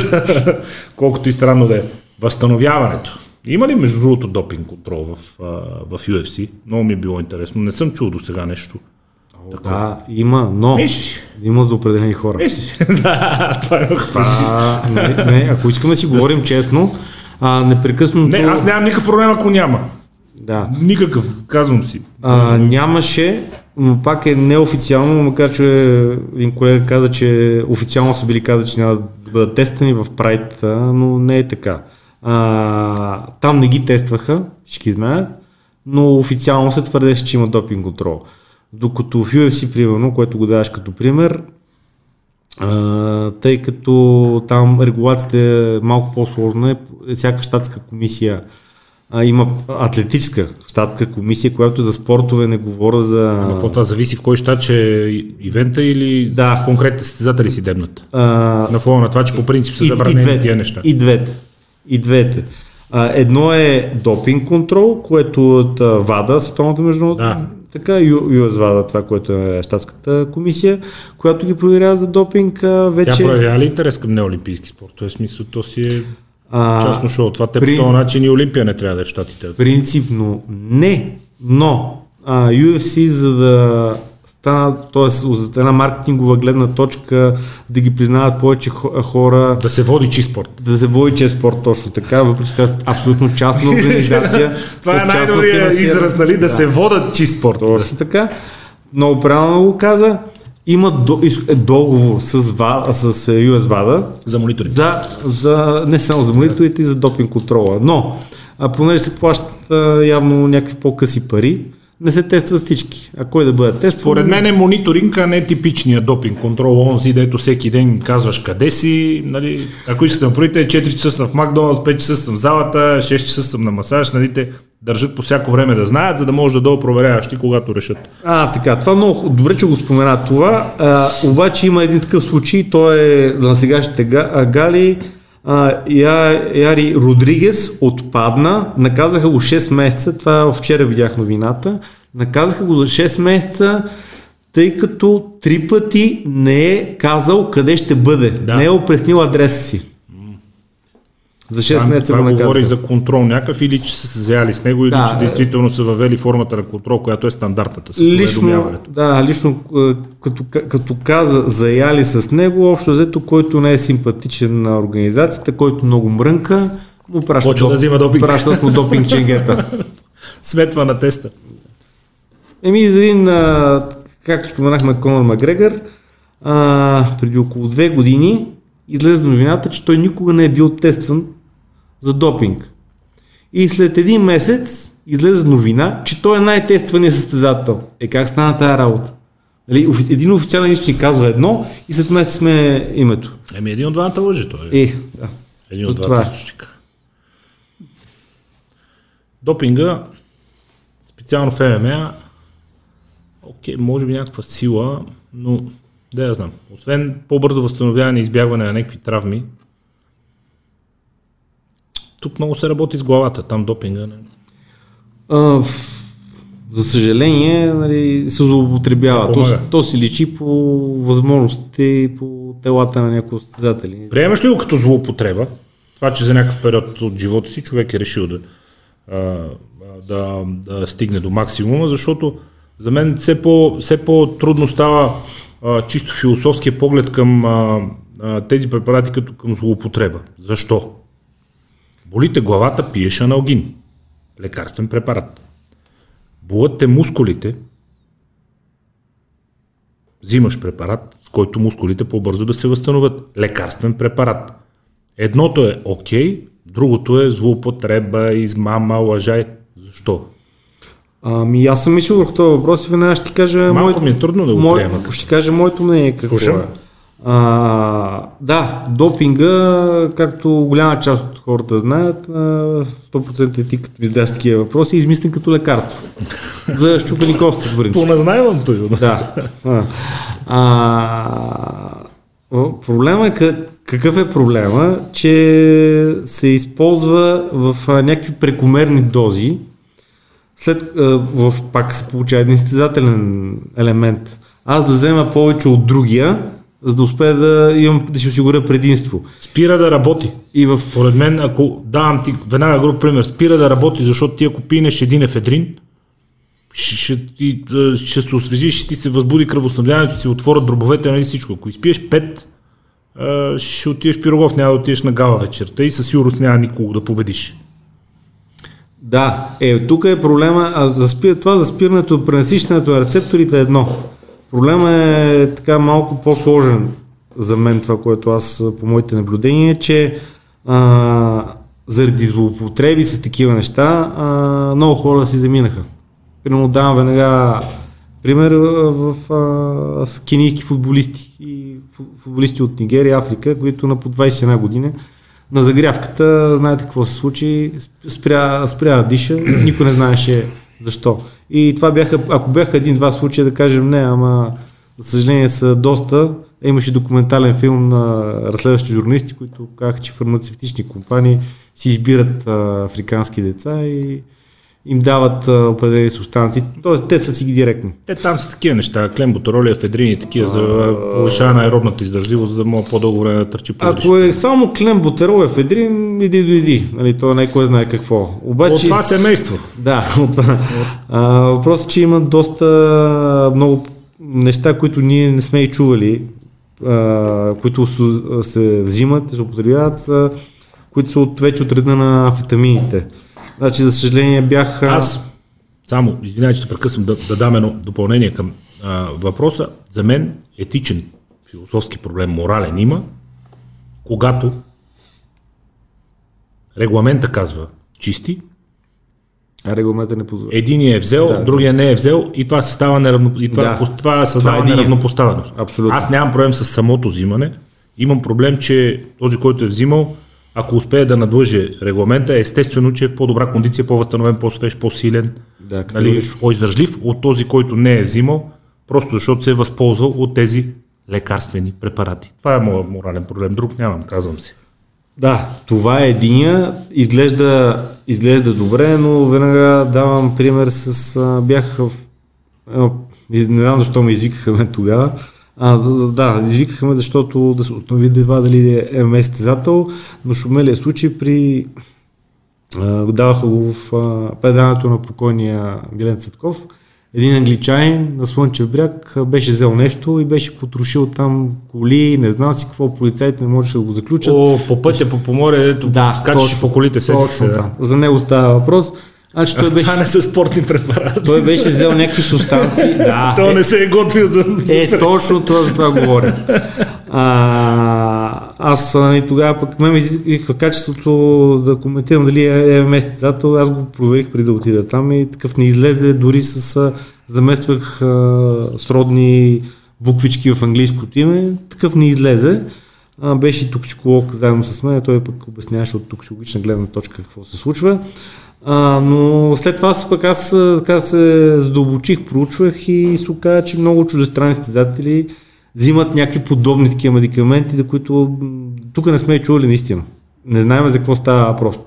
колкото и странно да е. Възстановяването. Има ли между другото допинг контрол в, а, в UFC? Много ми е било интересно. Не съм чул до сега нещо. Да, има, но Мислиш? има за определени хора. Мислиш? да, това е това. Не, не, ако искаме да си говорим честно, а, непрекъснато... Не, аз нямам никакъв проблем, ако няма. Да. Никакъв, казвам си. А, нямаше, но пак е неофициално, макар че един колега каза, че официално са били казали, че няма да бъдат тествани в Прайд, но не е така. А, там не ги тестваха, всички знаят, но официално се твърдеше, че има допинг контрол. Докато в UFC, примерно, което го даваш като пример, а, тъй като там регулацията е малко по-сложна, е, всяка щатска комисия а, има атлетическа щатска комисия, която за спортове не говоря за... Ама какво това зависи в кой щат, че е ивента или Да. конкретните състезатели си дебнат? а, На фона на това, че по принцип са забранени тия неща. И двете. И двете. А, едно е допинг контрол, което от ВАДА, Световната международна, Да. така и US ВАДА, това, което е щатската комисия, която ги проверява за допинг, а, вече... Тя проявява ли интерес към неолимпийски спорт? В смисъл, то си е а, частно шоу. Това те при- по този начин и Олимпия не трябва да е в щатите. Принципно не, но а, UFC за да стана, т.е. от една маркетингова гледна точка да ги признават повече хо- хора, Да се води чи спорт. да се води чест спорт точно така, въпреки че това абсолютно частна организация. Това е най-добрият израз, нали? Да, Да. се водат чи спорт. Точно така. Много правилно го каза. Има до, е, договор с, ВА, с е, US ВАДА За мониторинг. за, за, не само за мониторите и за допинг контрола. Но, а, понеже се плащат явно някакви по-къси пари, не се тестват всички. А кой да бъде тестван? Според мен е мониторинг, а не типичния допинг контрол, онзи, дето всеки ден казваш къде си, нали, ако искате да направите, 4 часа съм в Макдоналдс, 5 часа съм в залата, 6 часа съм на масаж, нали, те държат по всяко време да знаят, за да може да долу проверяваш ти, когато решат. А, така, това много добре, че го спомена това. А, обаче има един такъв случай, той е на сегашните гали. А, Я, Яри Родригес отпадна, наказаха го 6 месеца, това вчера видях новината, наказаха го за 6 месеца, тъй като три пъти не е казал къде ще бъде, Да. не е опреснил адреса си. За 6 Това, месеца го говори наказаха. за контрол някакъв или че са се заяли с него, или Да, че е. действително са въвели формата на контрол, която е стандартната с Лично, да, лично е, като, като каза заяли с него, общо взето, който не е симпатичен на организацията, който много мрънка, му пращат, Почва да взима допинг. пращат му допинг ченгета. Светва на теста. Еми, за един, а, както споменахме, Конор Макгрегор, а, преди около две години излезе новината, че той никога не е бил тестван за допинг. И след един месец излезе новина, че той е най-тествания състезател. Е как стана тази работа? Нали, един официален източник казва едно и след месец сме името. Еми един от двамата лъжи той. Е. Да. Един от това двата е. източника. Допинга, специално в ММА, окей, може би някаква сила, но да я знам. Освен по-бързо възстановяване и избягване на някакви травми, тук много се работи с главата, там допинга. Не. А, за съжаление, нали, се злоупотребява. То, то си личи по възможностите и по телата на някои състезатели. Приемаш ли го като злоупотреба? Това, че за някакъв период от живота си човек е решил да, да, да стигне до максимума, защото за мен все, по, все по-трудно става а, чисто философския поглед към а, а, тези препарати като към злоупотреба. Защо? Болите главата, пиеш аналгин. Лекарствен препарат. Болят те мускулите, взимаш препарат, с който мускулите по-бързо да се възстановят. Лекарствен препарат. Едното е окей, другото е злоупотреба, измама, лъжа. Защо? Ами аз съм мислил върху този въпрос и веднага ще ти кажа Малко моето, ми е трудно да го мое- приема. ще кажа моето мнение какво Слушам. е. А, да, допинга, както голяма част от хората знаят, а, 100% е ти като ми задаш такива въпроси, измислен като лекарство. За щупени кости, в принцип. Поназнайвам той. Да. А, а, проблема е ка- какъв е проблема, че се използва в някакви прекомерни дози, след в пак се получава един състезателен елемент. Аз да взема повече от другия, за да успея да имам да си осигуря предимство. Спира да работи. И в Поред мен, ако давам ти веднага груб пример, спира да работи, защото ти ако пинеш един ефедрин, ще, ще, а, ще се освежиш, ще ти се възбуди кръвоснабдяването, ще ти отворят дробовете, нали всичко. Ако изпиеш пет, а, ще отидеш пирогов, няма да отидеш на гала вечерта и със сигурност няма никого да победиш. Да, е, тук е проблема, а за спир, това за спирането, пренасищането на рецепторите е едно. Проблема е така малко по-сложен за мен това, което аз по моите наблюдения, е, че а, заради злоупотреби с такива неща а, много хора си заминаха. Примерно давам веднага пример в а, с кенийски футболисти и фу- футболисти от Нигерия, Африка, които на по 21 години на загрявката, знаете какво се случи, сп- спря, спря диша, никой не знаеше защо. И това бяха, ако бяха един-два случая, да кажем не, ама за съжаление са доста. Имаше документален филм на разследващи журналисти, които казаха, че фармацевтични компании си избират а, африкански деца и им дават а, определени субстанции. Тоест, те са си ги директно. Те там са такива неща, клемботороли, ефедрини, такива за повишаване на аеробната издържливост, за да мога по-дълго време да търчи по Ако е само клемботерол, ефедрин, иди дойди. Нали, то не кой знае какво. Обаче... От това семейство. Да, от това. А, въпросът е, че има доста много неща, които ние не сме и чували, а, които се взимат, се употребяват, които са от, вече от реда на амфетамините. Значи, за съжаление, бях... Аз, само, извинявай, че се прекъсвам да, да дам едно допълнение към а, въпроса. За мен етичен философски проблем, морален има, когато регламента казва чисти, А регламента не позволява. единия е взел, Да, да, другия не е взел и това създава, неравно, и това, Да. това създава Това е неравнопоставеност. Абсолютно. Аз нямам проблем с самото взимане. Имам проблем, че този, който е взимал, ако успее да надлъже регламента, естествено, че е в по-добра кондиция, по-възстановен, по-свеж, по-силен, Да, нали, по-издържлив от този, който не е взимал, просто защото се е възползвал от тези лекарствени препарати. Това е моят морален проблем. Друг нямам, казвам си. Да, това е единия. Изглежда, изглежда добре, но веднага давам пример с... Бях в... Не знам защо ме извикаха тогава. А, да, извикахме, защото да се установи това дали е МС състезател, но шумелия случай при а, даваха го в а, предаването на покойния Гелен Цветков. Един англичанин на Слънчев бряг беше взел нещо и беше потрошил там коли, не знам си какво, полицайите не можеше да го заключат. О, по пътя, по поморе, ето да, скачаш по колите, се. Точно, да. За него става въпрос. Значи той беше... Това не са спортни препарати. Той беше взел някакви субстанции. да, той е, не се е готвил за... Е, за точно това за това говоря. А, аз нали, тогава пък ме изисках качеството да коментирам дали е, е местецател. Аз го проверих преди да отида там и такъв не излезе. Дори с замествах а, сродни буквички в английското име. Такъв не излезе. А, беше токсиколог заедно с мен. Той пък обясняваше от токсикологична гледна точка какво се случва. А, но след това пък аз така се задълбочих, проучвах и се оказа, че много чуждестранни стезатели взимат някакви подобни такива медикаменти, за които тук не сме чували наистина. Не знаем за какво става въпрос.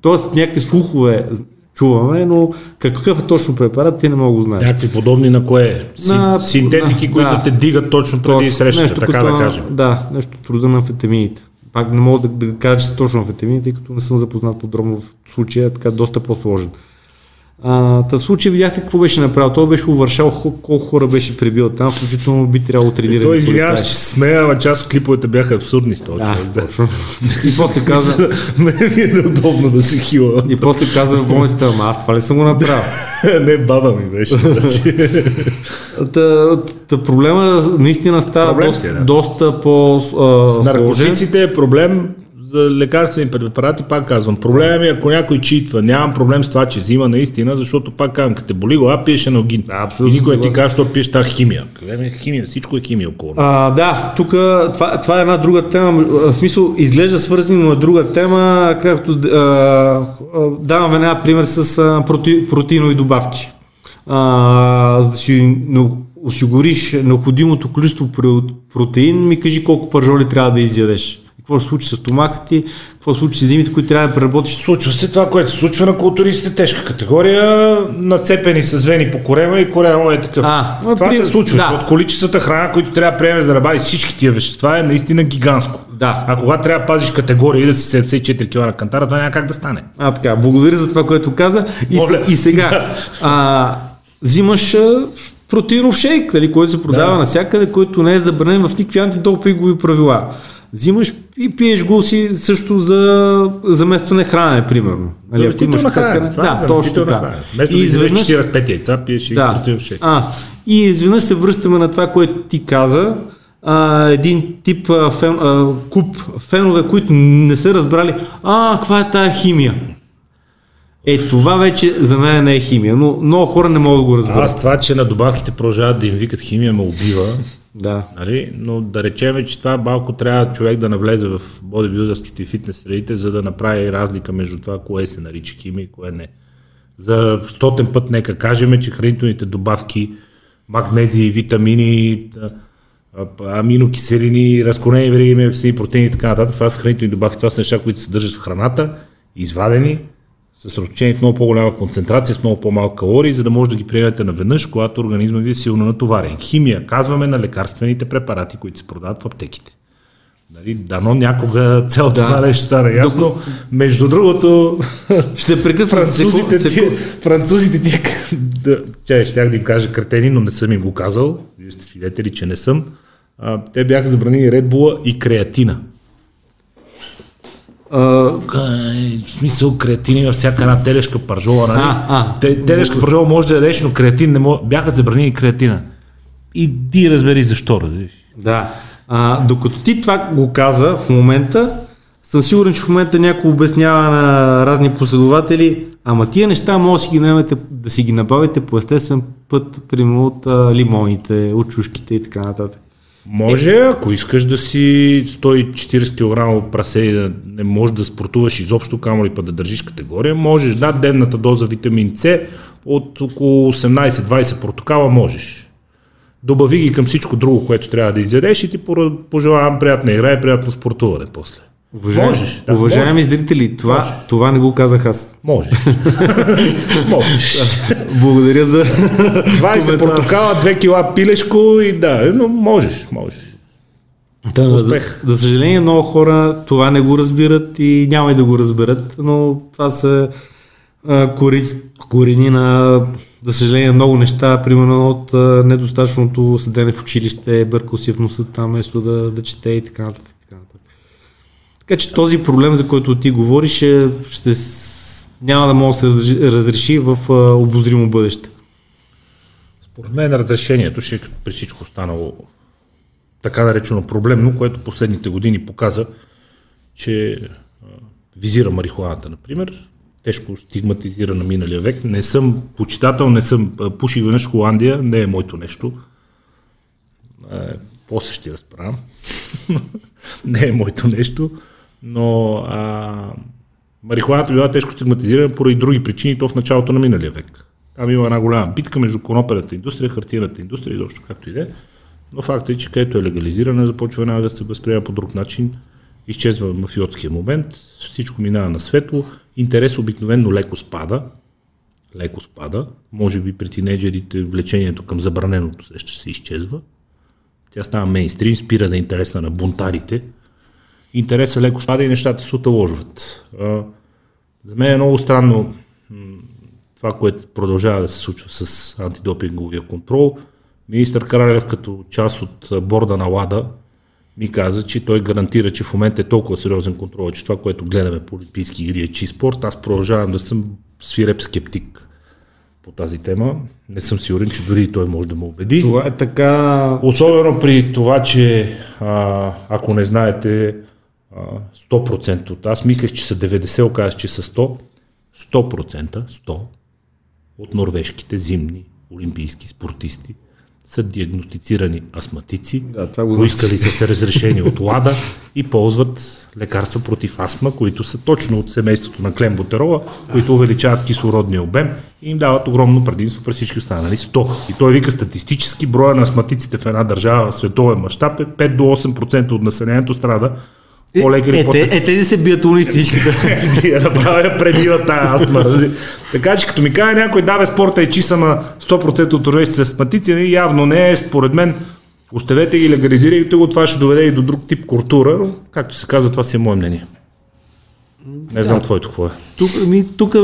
Тоест някакви слухове чуваме, но какъв е точно препарат, ти не мога да знаеш. Някакви подобни на кое? На, Синтетики, на, които да, те дигат точно преди срещата, така да кажем. Да, нещо труда на амфетамините. Пак не мога да, да кажа, че са точно амфетамини, тъй като не съм запознат подробно в случая, така доста по-сложен. А, в случай видяхте какво беше направил. Той беше увършал колко хора беше прибил там, включително би трябвало трениране. Той извинява, че смея, част от клиповете бяха абсурдни с този да, човек. Да. И после каза... Ме ми е неудобно да се хила. И после каза в болницата, ама аз това ли съм го направил? Не, баба ми беше. Значи. та, та, проблема наистина става проблем доста, да. доста по С наркотиците е проблем лекарствени препарати, пак казвам, проблем е ако някой читва. Нямам проблем с това, че взима наистина, защото пак казвам, като те боли глава, пиеш еногин. Абсолютно. И никой ти каже, що пиеш тази химия. Къде е химия? Всичко е химия около. А, да, тук това, това, е една друга тема. В смисъл, изглежда свързано, но е друга тема, както а, давам една пример с а, проти, протеинови добавки. А, за да си осигуриш необходимото количество протеин, ми кажи колко пържоли трябва да изядеш какво се случи с стомаха ти, какво се случи с зимите, които трябва да преработиш. Случва се това, което се случва на културистите, тежка категория, нацепени с вени по корема и корема е такъв. А, това при... се случва, да. от количествата храна, които трябва да приемеш да набавиш всички тия вещества е наистина гигантско. Да. А когато трябва да пазиш категория и да си 74 кг на кантара, това няма как да стане. А, така, благодаря за това, което каза. И, и сега, а, взимаш протеинов шейк, нали, който се продава да. навсякъде, който не е забранен в никакви антидопингови правила взимаш и пиеш го си също за заместване хранене, примерно. Нали, заместителна хранене. Да, е точно така. Вместо и изведнъж... 45 яйца, пиеш и да. А, и изведнъж се връщаме на това, което ти каза, а, един тип а, фен, а, куп фенове, които не са разбрали, а, каква е тая химия? Е, това вече за мен не е химия, но много хора не могат да го разберат. Аз това, че на добавките продължават да им викат химия, ме убива. Да. Нали? Но да речем, че това малко трябва човек да навлезе в бодибилдърските и фитнес средите, за да направи разлика между това, кое се нарича химия и кое не. За стотен път нека кажем, че хранителните добавки, магнези, витамини, аминокиселини, разклонени вериги, протеини и така нататък, това са хранителни добавки, това са неща, които съдържат в храната, извадени, съсредоточени в много по-голяма концентрация, с много по-малко калории, за да може да ги приемете наведнъж, когато организма ви е силно натоварен. Химия, казваме на лекарствените препарати, които се продават в аптеките. Нали, дано някога цялото да. това нещо стане ясно. Докато... Между другото, ще прекъсвам французите, ти, французите ти, да, чай, щях да им кажа кретени, но не съм им го казал. Вие сте свидетели, че не съм. А, те бяха забранени редбула и креатина. Uh, в смисъл креатини във всяка една телешка пържола. Нали? А, а, Те, телешка пържола може да ядеш, но креатин не може. Бяха забранени креатина. И ти разбери защо. Разбери. Да. А, докато ти това го каза в момента, съм сигурен, че в момента някой обяснява на разни последователи, ама тия неща може да си ги, намете, да си ги набавите по естествен път, примерно от а, лимоните, от чушките и така нататък. Може, ако искаш да си 140 кг прасе и да не можеш да спортуваш изобщо, камо ли па да държиш категория, можеш, да, денната доза витамин С от около 18-20 протокала можеш. Добави ги към всичко друго, което трябва да изядеш и ти пожелавам приятна игра и приятно спортуване после. Уважаеми, Можеш, да, уважаеми можеш. зрители, това, Можеш. това не го казах аз. Можеш. Можеш. Благодаря за 20 коментар. портокала, 2 кила пилешко и да, но можеш, можеш. Да, за, Успех. за съжаление, много хора това не го разбират и няма и да го разберат, но това са а, кори, корени на, за съжаление, много неща, примерно от а, недостатъчното седене в училище, бъркал си в носа там, вместо да, да чете и така нататък. Така, че този проблем, за който ти говориш, е, ще, няма да може да се разреши- в а, обозримо бъдеще. Според мен разрешението ще е при всичко останало така наречено проблемно, което последните години показа, че визира марихуаната, например, тежко стигматизира на миналия век. Не съм почитател, не съм а, пуших веднъж Холандия, не е моето нещо. Е, после ще разправям. не е моето нещо, но а, марихуаната била тежко стигматизирана поради други причини, то в началото на миналия век. Там има една голяма битка между коноперната индустрия, хартияната индустрия, изобщо както и да е. Но факт е, че където е легализирана, започва веднага да се възприема по друг начин, изчезва мафиотския момент, всичко минава на светло, интерес обикновенно леко спада, леко спада, може би при тинейджерите влечението към забраненото ще се изчезва, тя става мейнстрим, спира да е интересна на бунтарите, интереса леко спада и нещата се оталожват. За мен е много странно това, което продължава да се случва с антидопинговия контрол. Министър Каралев като част от борда на ЛАДА ми каза, че той гарантира, че в момента е толкова сериозен контрол, че това, което гледаме по Олимпийски игри е чист спорт. Аз продължавам да съм свиреп скептик по тази тема. Не съм сигурен, че дори и той може да ме убеди. Това е така... Особено при това, че а, ако не знаете 100% от... Аз мислех, че са 90, оказа, че са 100. 100%, 100 от норвежките зимни олимпийски спортисти са диагностицирани астматици, Да, това го поискали са се разрешени от ЛАДА и ползват лекарства против астма, които са точно от семейството на клемботерола, които увеличават кислородния обем и им дават огромно предимство през всички останали 100. И той вика статистически броя на астматиците в една държава в световен мащаб е 5 до 8% от населението страда по-лека или Е, по е, тези се бият уни всичките. направя я пребива тази астма. Така че като ми каже някой, да бе, спорта е чиса на 100% от човечците с астматици, нали, явно не е, според мен, оставете ги, легализирайте го, това ще доведе и до друг тип култура, но, както се казва, това си е мое мнение. Не знам твоето какво е. Тук, ми, тук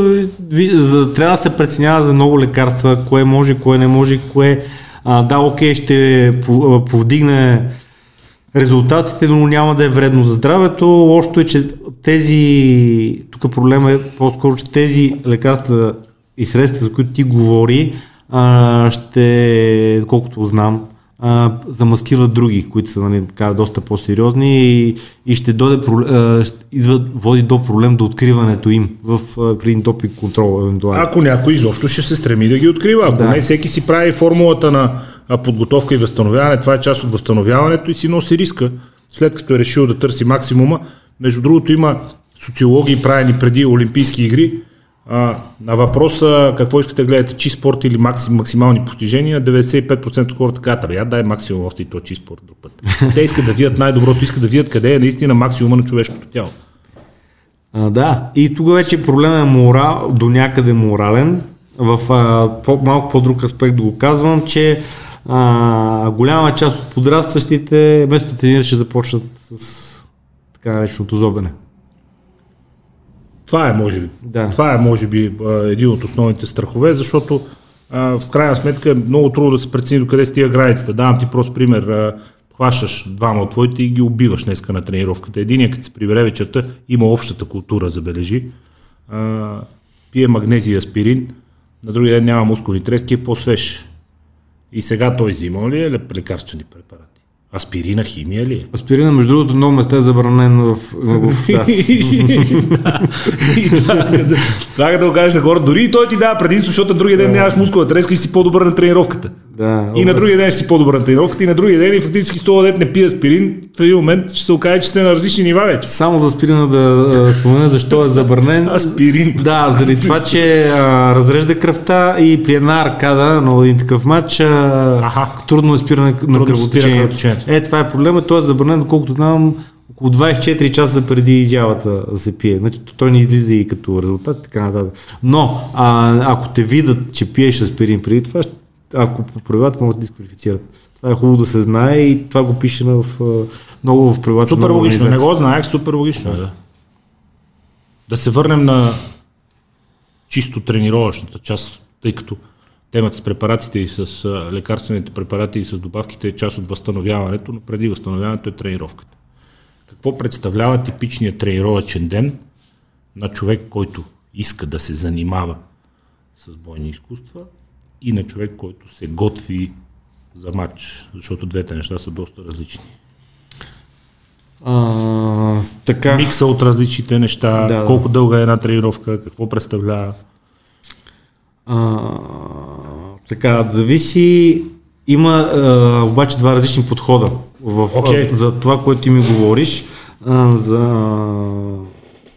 ви, за, трябва да се преценява за много лекарства, кое може, кое не може, кое а, да, окей, ще повдигне резултатите, но няма да е вредно за здравето. Лошото е, че тези, тук проблема е по-скоро, че тези лекарства и средства, за които ти говори, а, ще, колкото знам, а, замаскират други, които са нали, така, доста по-сериозни и, и ще дойде, а, води до проблем до откриването им в, а, при допинг контрол евентуално. Ако някой изобщо ще се стреми да ги открива, ако Да. не всеки си прави формулата на подготовка и възстановяване, това е част от възстановяването и си носи риска, след като е решил да търси максимума. Между другото има социологии правени преди Олимпийски игри, а, на въпроса какво искате да гледате, чист спорт или максим, максимални постижения, 95% от хората казват, я дай максимум още и то чист спорт друг път. Те искат да видят най-доброто, искат да видят къде е наистина максимума на човешкото тяло. А, да, и тук вече проблема е морал, до някъде морален. В а, по, малко по-друг аспект да го казвам, че а, голяма част от подрастващите, вместо да тренират, ще започнат с така нареченото зобене. Това е, може би. Да. Това е, може би, един от основните страхове, защото а, в крайна сметка е много трудно да се прецени до къде стига границата. Давам ти прост пример. А, хващаш двама от твоите и ги убиваш днеска на тренировката. Единият, като се прибере вечерта, има общата култура, забележи. А, пие магнезия аспирин, на другия ден няма мускулни трески, е по-свеж. И сега той взима ли е ле- лекарствени препарати? Аспирина химия ли е? Аспирина, между другото, много места е забранен в, в, да. Това, като- това като го кажеш на хората, дори и той ти дава предимство, защото другия ден нямаш мускула треска и си по-добър на тренировката. Да. И на другия ден ще си по-добър на тренировката, и на другия ден и фактически с този дет не пие аспирин, в един момент ще се окаже, че сте на различни нива вече. Само за аспирина да спомена защо е забранен. Аспирин. Да, заради това, че а, разрежда кръвта и при една аркада на един такъв матч а, Аха. трудно е спиране на спира кръвотечението. Е, това е проблема. Той е забранен, доколкото знам, около около 24 часа преди изявата да се пие. Значи, той не излиза и като резултат така нататък. Но, а, ако те видят, че пиеш аспирин преди това, ако по правилата могат да дисквалифицират. Това е хубаво да се знае и това го пише в, много в правилата. Супер логично, не го знаех, супер логично. Да. да се върнем на чисто тренировъчната част, тъй като темата с препаратите и с лекарствените препарати и с добавките е част от възстановяването, но преди възстановяването е тренировката. Какво представлява типичният тренировъчен ден на човек, който иска да се занимава с бойни изкуства и на човек, който се готви за матч, защото двете неща са доста различни. А, така. Микса от различните неща, да, колко да. дълга е една тренировка, какво представлява. А, така, зависи. Има а, обаче два различни подхода в, okay. а, за това, което ти ми говориш. А, за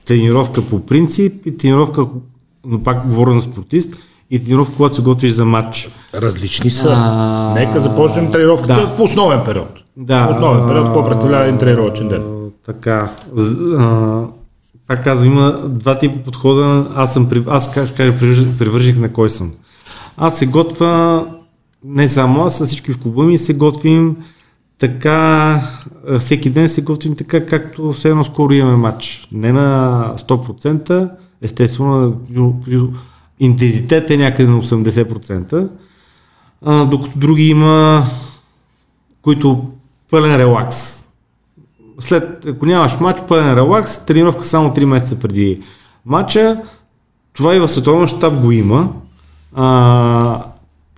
тренировка по принцип и тренировка, но пак говоря на спортист, и тренировка, когато се готвиш за матч. Различни са. А... Нека започнем тренировката да. по основен период. Да. По основен период, какво представлява един тренировачен ден? Така. А, пак казвам, има два типа подхода. Аз съм, аз кажа, привърженик на кой съм. Аз се готвя, не само аз, с всички в клуба ми се готвим така, всеки ден се готвим така, както все едно скоро имаме матч. Не на 100%, естествено, интензитет е някъде на 80%, а, докато други има, които пълен релакс. След, ако нямаш матч, пълен релакс, тренировка само 3 месеца преди матча, това и в световен щаб го има. А,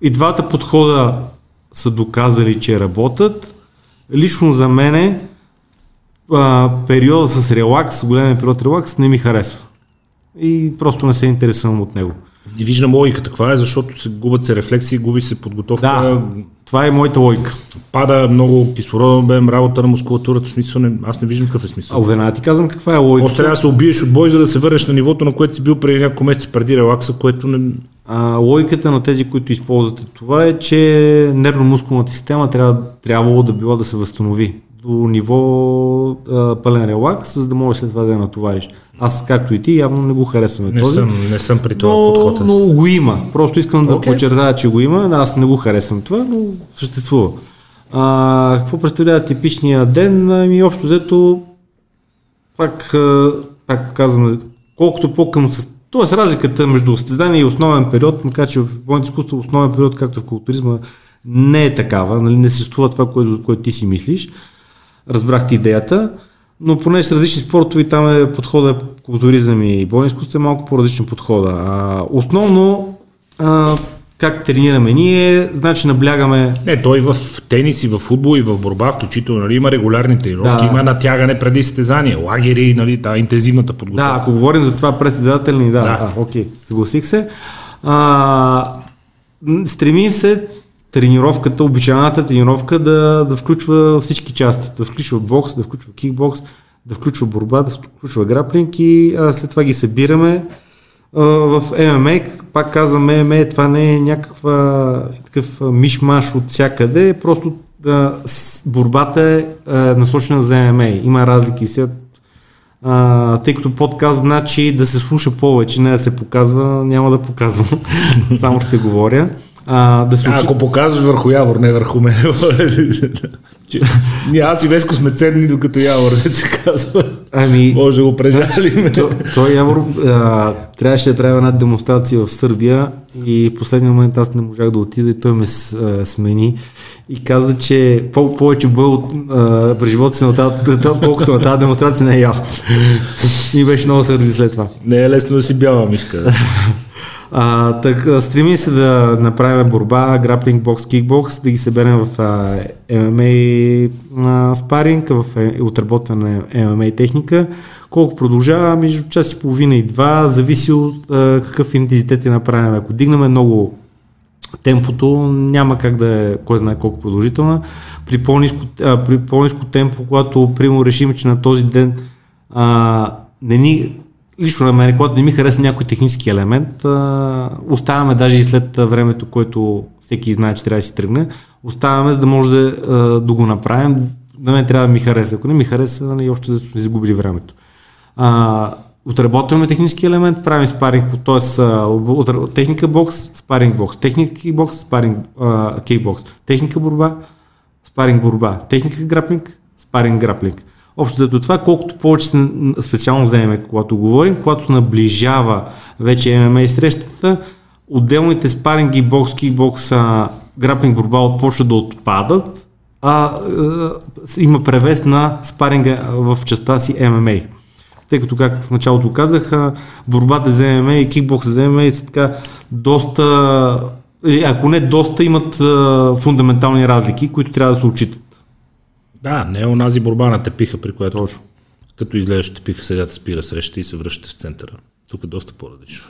и двата подхода са доказали, че работят. Лично за мене а, периода с релакс, големия период релакс не ми харесва. И просто не се интересувам от него. Не виждам логиката. Каква е? Защото се губят се рефлексии, губи се подготовка. Да, това е моята логика. Пада много кислороден обем, работа на мускулатурата. Смисъл не, аз не виждам какъв е смисъл. А веднага ти казвам каква е логиката. Просто трябва да се убиеш от бой, за да се върнеш на нивото, на което си бил преди няколко месеца преди релакса, което не... А, логиката на тези, които използвате това е, че нервно-мускулната система трябва, трябвало да била да се възстанови до ниво а, пълен релакс, за да можеш след това да я натовариш. Аз, както и ти, явно не го харесваме не този. Съм, не съм при това но, подход. Но го има. Просто искам okay. да подчертая, че го има. Аз не го харесвам това, но съществува. А, какво представлява типичния ден? Ами общо взето, пак, пак казвам, колкото по-към Тоест разликата между състезание и основен период, макар че в бойното изкуство основен период, както в културизма, не е такава, нали, не съществува това, което, което ти си мислиш разбрахте идеята, но понеже с различни спортове там е подхода културизъм и бойно изкуство е малко по-различен подхода. А, основно а, как тренираме ние, значи наблягаме... Не, той в тенис и в футбол и в борба, включително нали, има регулярни тренировки, да. има натягане преди състезания, лагери, нали, та интензивната подготовка. Да, ако говорим за това през да, да, да. А, окей, съгласих се. А, стремим се тренировката, обичайната тренировка да, да включва всички части. Да включва бокс, да включва кикбокс, да включва борба, да включва граплинг и а, след това ги събираме а, в ММА. Пак казвам, ММА това не е някаква такъв мишмаш от всякъде, просто да, борбата е а, насочена за ММА. Има разлики сега. А, тъй като подкаст значи да се слуша повече, не да се показва, няма да показвам, само ще говоря. А, да се учи... Ако показваш върху Явор, не върху мен. Ние аз и Веско сме ценни, докато Явор не се казва. Ами, Може да го прежалим. То, той Явор а, трябваше да прави една демонстрация в Сърбия и в последния момент аз не можах да отида и той ме а, смени и каза, че по- повече бой от, през живота си на тази, колкото на тази демонстрация не е ял. и беше много сърди след това. Не е лесно да си бяла мишка. А, так, стремим се да направим борба, граплинг бокс, кикбокс, да ги съберем в а, MMA а, спаринг, в е, отработване MMA техника. Колко продължава? Между час и половина и два, зависи от а, какъв интензитет е направим. Ако дигнем много темпото, няма как да е кой знае колко продължителна. При по-низко, а, при по-низко темпо, когато прямо решим, че на този ден а, не ни лично на мен, когато не ми хареса някой технически елемент, а, оставяме даже и след времето, което всеки знае, че трябва да си тръгне, оставяме за да може да, да го направим на мен трябва да ми хареса. Ако не ми хареса, нали, още сме изгубили времето. А, отработваме технически елемент, правим спаринг, т.е. техника бокс, спаринг бокс, техника кикбокс, спаринг а, кикбокс, техника борба, спаринг борба, техника граплинг, спаринг граплинг. Общо зато това, колкото повече специално вземем, когато говорим, когато наближава вече ММА срещата, отделните спаринги, бокс, кикбокс, граплинг борба отпочват да отпадат, а, а има превес на спаринга в частта си ММА. Тъй като, как в началото казах, борбата за ММА и кикбокс за ММА са така доста, ако не доста, имат а, фундаментални разлики, които трябва да се отчитат. Да, не е онази борба на тепиха, при която Точно. като излезеш тепиха, сега те спира среща и се връща в центъра. Тук е доста по-различно.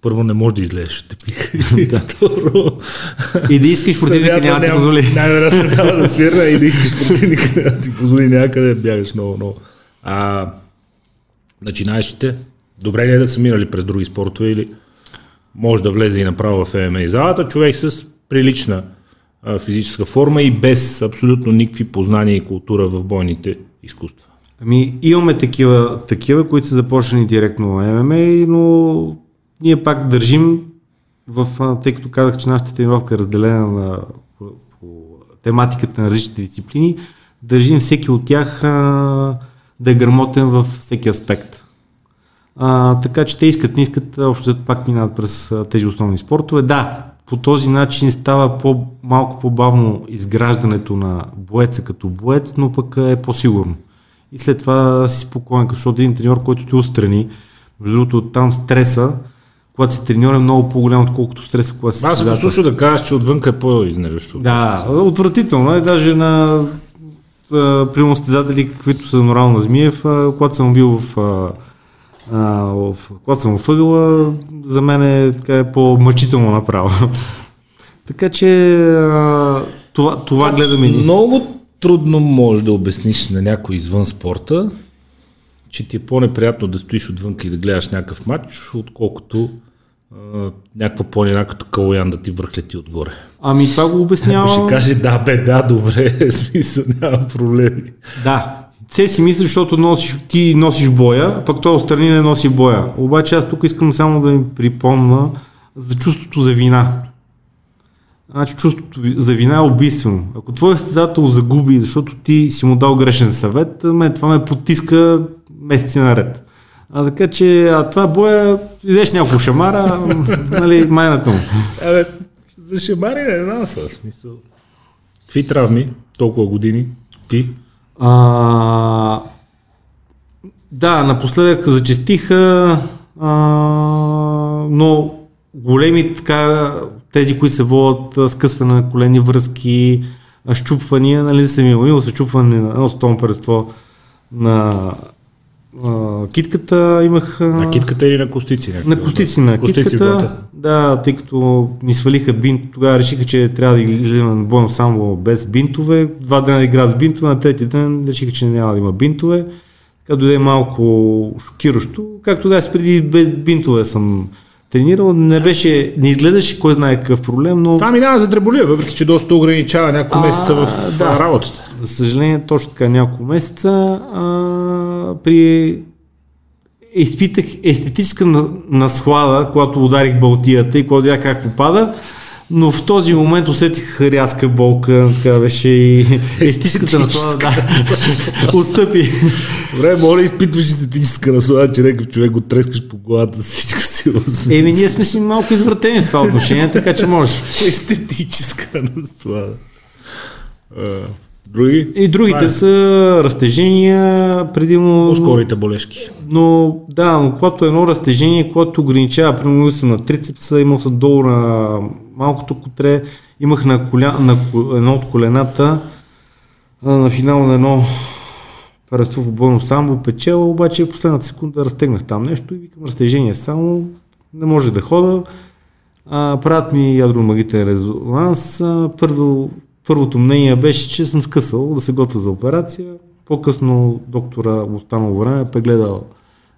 Първо не можеш да излезеш от тепиха. и да искаш противника няма да ти позволи. Най-вероятно няма да свирна и да искаш противника няма да ти позволи някъде бягаш много, много. А, начинаещите, добре ли е да са минали през други спортове или може да влезе и направо в ММА залата, човек с прилична физическа форма и без абсолютно никакви познания и култура в бойните изкуства. Ами имаме такива, такива които са започнали директно ММА, но ние пак държим в, тъй като казах, че нашата тренировка е разделена на, по, по тематиката на различните дисциплини, държим всеки от тях а, да е грамотен във всеки аспект. А, така че те искат, не искат, общо пак минават през тези основни спортове. Да, по този начин става по, малко по-бавно изграждането на боеца като боец, но пък е по-сигурно. И след това си спокоен, защото един треньор, който ти устрани, между другото там стреса, когато си треньор е много по-голям, отколкото стреса, когато си Аз съм слушал да кажеш, че отвънка е по-изнервящо. Да, отвратително е, даже на примерно каквито са Норал Змиев, когато съм бил в, а, в когато съм в ъгъла, за мен е, така, е по-мъчително направо. така че а, това, това гледаме ни. Много трудно можеш да обясниш на някой извън спорта, че ти е по-неприятно да стоиш отвън и да гледаш някакъв матч, отколкото а, някаква планина като Калоян да ти върхлети отгоре. Ами това го обяснява. Ако ще каже да, бе, да, добре, смисъл, няма проблеми. Да, все си мисли, защото носиш, ти носиш боя, пък той отстрани не носи боя. Обаче аз тук искам само да им припомна за чувството за вина. Значи чувството за вина е убийствено. Ако твой състезател загуби, защото ти си му дал грешен съвет, мен това ме потиска месеци наред. А така че а това боя, изеш няколко шамара, нали, майната му. Абе, за шамари не знам смисъл. Какви травми, толкова години, ти? А, да, напоследък зачестиха, а, но големи така, тези, които се водят скъсване на колени връзки, щупвания, нали съм имал, имал се щупване на едно стомперство на а, китката имах... На китката или на костици? На костици, на костици китката. Да, тъй като ни свалиха бинт, тогава решиха, че трябва да излизаме на бойно само без бинтове. Два дена да играят с бинтове, на трети ден решиха, че няма да има бинтове. Така дойде малко шокиращо. Както да, преди без бинтове съм тренирал, не беше, не изгледаше кой знае какъв проблем, но... Това минава за дреболия, въпреки че доста ограничава няколко месеца в да, работата. За съжаление, точно така няколко месеца. А, при изпитах естетическа наслада, когато ударих балтията и когато видях как попада, но в този момент усетих рязка болка, така беше и естетическата наслада, да, отстъпи. Добре, моля, изпитваш естетическа наслада, че някакъв човек го трескаш по главата с всичка сила. Еми, ние сме си малко извратени в това отношение, така че може. Естетическа наслада. Други? И другите е. са разтежения, предимно... Ускорите болешки. Но да, но когато е едно разтежение, което ограничава, примерно съм на трицепса, имал съм долу на малкото котре, имах на, коля, на едно от колената, на финал на едно параство по бойно самбо печела, обаче в последната секунда разтегнах там нещо и викам разтежение само, не може да хода. А, правят ми ядромагнитен резонанс. Първо Първото мнение беше, че съм скъсал да се готвя за операция. По-късно доктора останало време прегледал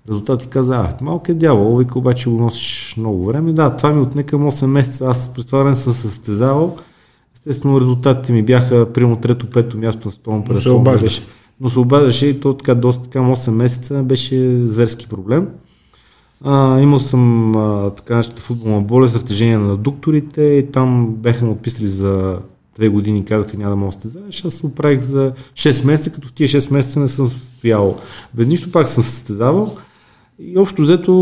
резултат и каза, а, малко е дявол, вика обаче го носиш много време. Да, това ми отне към 8 месеца. Аз през това време съм състезавал. естествено резултатите ми бяха примерно трето-пето място на световно Но се обаждаше. Но се обаждаше и то така доста така 8 месеца беше зверски проблем. А, имал съм а, така нещата футболна болест, разтежение на докторите и там бяха ме отписали за две години казаха няма да мога да състезаваш. Аз се оправих за 6 месеца, като тия 6 месеца не съм стоял без нищо, пак съм състезавал. И общо взето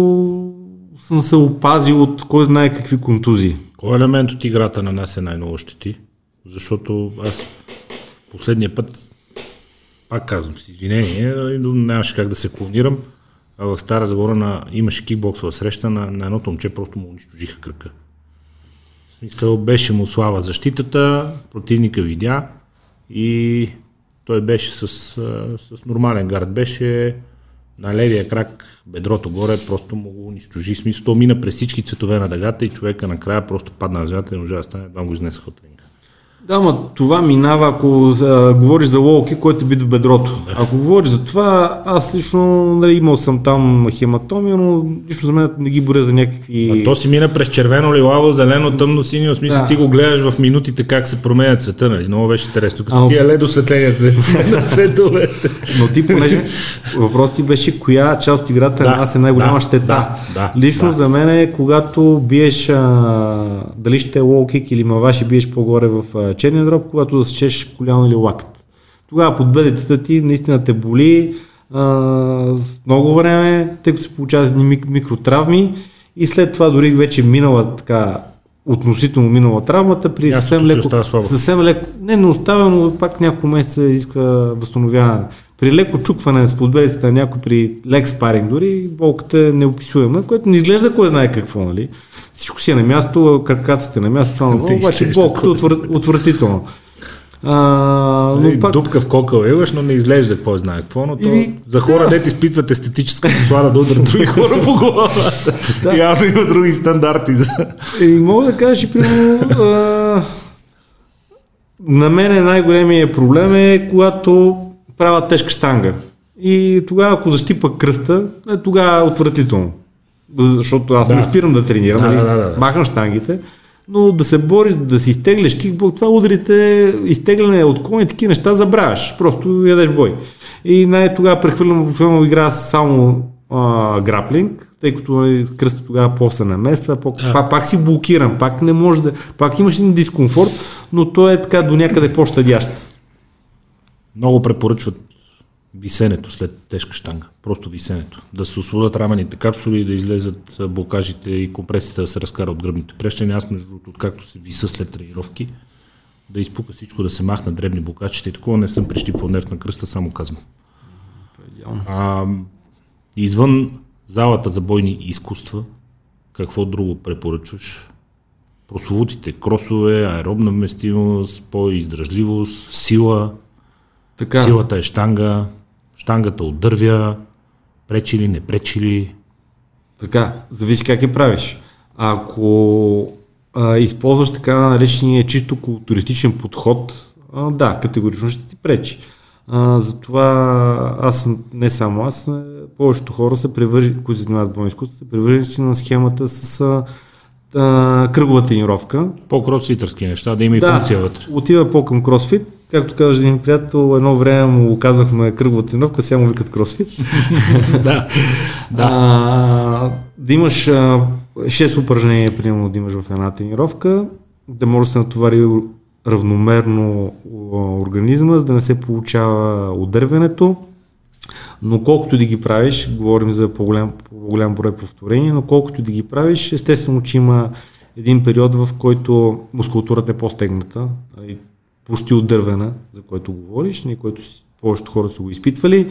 съм се опазил от кой знае какви контузии. Кой елемент от играта нанася най-много щети? Защото аз последния път, пак казвам си извинение, но нямаше как да се клонирам. А в Стара Загора на, имаше кикбоксова среща на, на едното момче, просто му унищожиха кръка. Смисъл беше му слава защитата, противника видя и той беше с, с нормален гард. Беше на левия крак, бедрото горе, просто му го унищожи. Смисъл, мина през всички цветове на дъгата и човека накрая просто падна на земята и не можа да стане, едва го изнесаха от. Да, но това минава, ако а, говориш за лоуки, който е бит в бедрото. Да. Ако говориш за това, аз лично нали, имал съм там хематомия, но лично за мен не ги боря за някакви... А то си мина през червено, лилаво, зелено, тъмно, синьо, смисъл да. ти го гледаш в минутите как се променя цвета, нали? Много беше интересно. Като а, тия лед осветленията на цветовете. Но ти, понеже въпросът ти беше коя част от играта да, нас е най-голяма да, щета. Да, да, Лично да. за мен е, когато биеш, а, дали ще е лоу-кик или маваши, биеш по-горе в черния дроб, когато засечеш коляно или лакът. Тогава под бедицата ти наистина те боли а, много време, тъй като се получават микротравми и след това дори вече минала така относително минала травмата, при съвсем леко, съвсем леко, не, не оставя, но пак няколко месеца изисква възстановяване. При леко чукване с подбедицата на някой при лек спаринг дори болката е неописуема, което не изглежда кой знае какво, нали? Всичко си е на място, краката сте на място, това, обаче болката е отвратително. А, но и, пак... Дупка в кокъл имаш, но не изглежда какво знае какво, но то, и, за хора, да. дете изпитват естетическа послада да удрят други хора по главата. да. Явно има други стандарти. За... И мога да кажа, че примерно а, на мен най-големият проблем е когато правя тежка штанга. И тогава, ако защипа кръста, е, тогава е отвратително. Защото аз да. не спирам да тренирам, да, нали? да, да, да. махам штангите но да се бориш, да си изтегляш кикбок, това ударите, изтегляне от кони, такива неща забравяш. Просто ядеш бой. И най-тогава прехвърлям в филма игра само а, граплинг, тъй като нали, кръста тогава после намества, по, да. пак, пак, си блокирам, пак не може да, пак имаш един дискомфорт, но то е така до някъде по-щадящ. Много препоръчват висенето след тежка штанга. Просто висенето. Да се освободят рамените капсули, да излезат блокажите и компресията да се разкара от гръбните прещани. Аз между другото, както се виса след тренировки, да изпука всичко, да се махна дребни блокачите и такова не съм прищипвал нерв на кръста, само казвам. А, извън залата за бойни изкуства, какво друго препоръчваш? Прословутите кросове, аеробна вместимост, по-издръжливост, сила. Така. Силата е штанга, штангата отдървя, пречи ли, не пречи ли. Така, зависи как я правиш. Ако а, използваш така наречения чисто културистичен подход, а, да, категорично ще ти пречи. А, затова аз, не само аз, повечето хора са привържени, които се занимават с бойно изкуство, са привържени на схемата с а, а, кръгова тренировка. По-кросфитърски неща, да има и да, функция вътре. отива по-към кросфит, Както казваш един приятел, едно време му казахме кръгва тренировка, сега му викат кросфит. да. да. А, да имаш а, 6 упражнения, примерно, да имаш в една тренировка, да може да се натовари равномерно организма, за да не се получава отдървянето. Но колкото да ги правиш, говорим за по-голям, по-голям брой повторения, но колкото да ги правиш, естествено, че има един период, в който мускулатурата е по-стегната. Нали, почти отдървена, за който говориш, ние, който повечето хора са го изпитвали.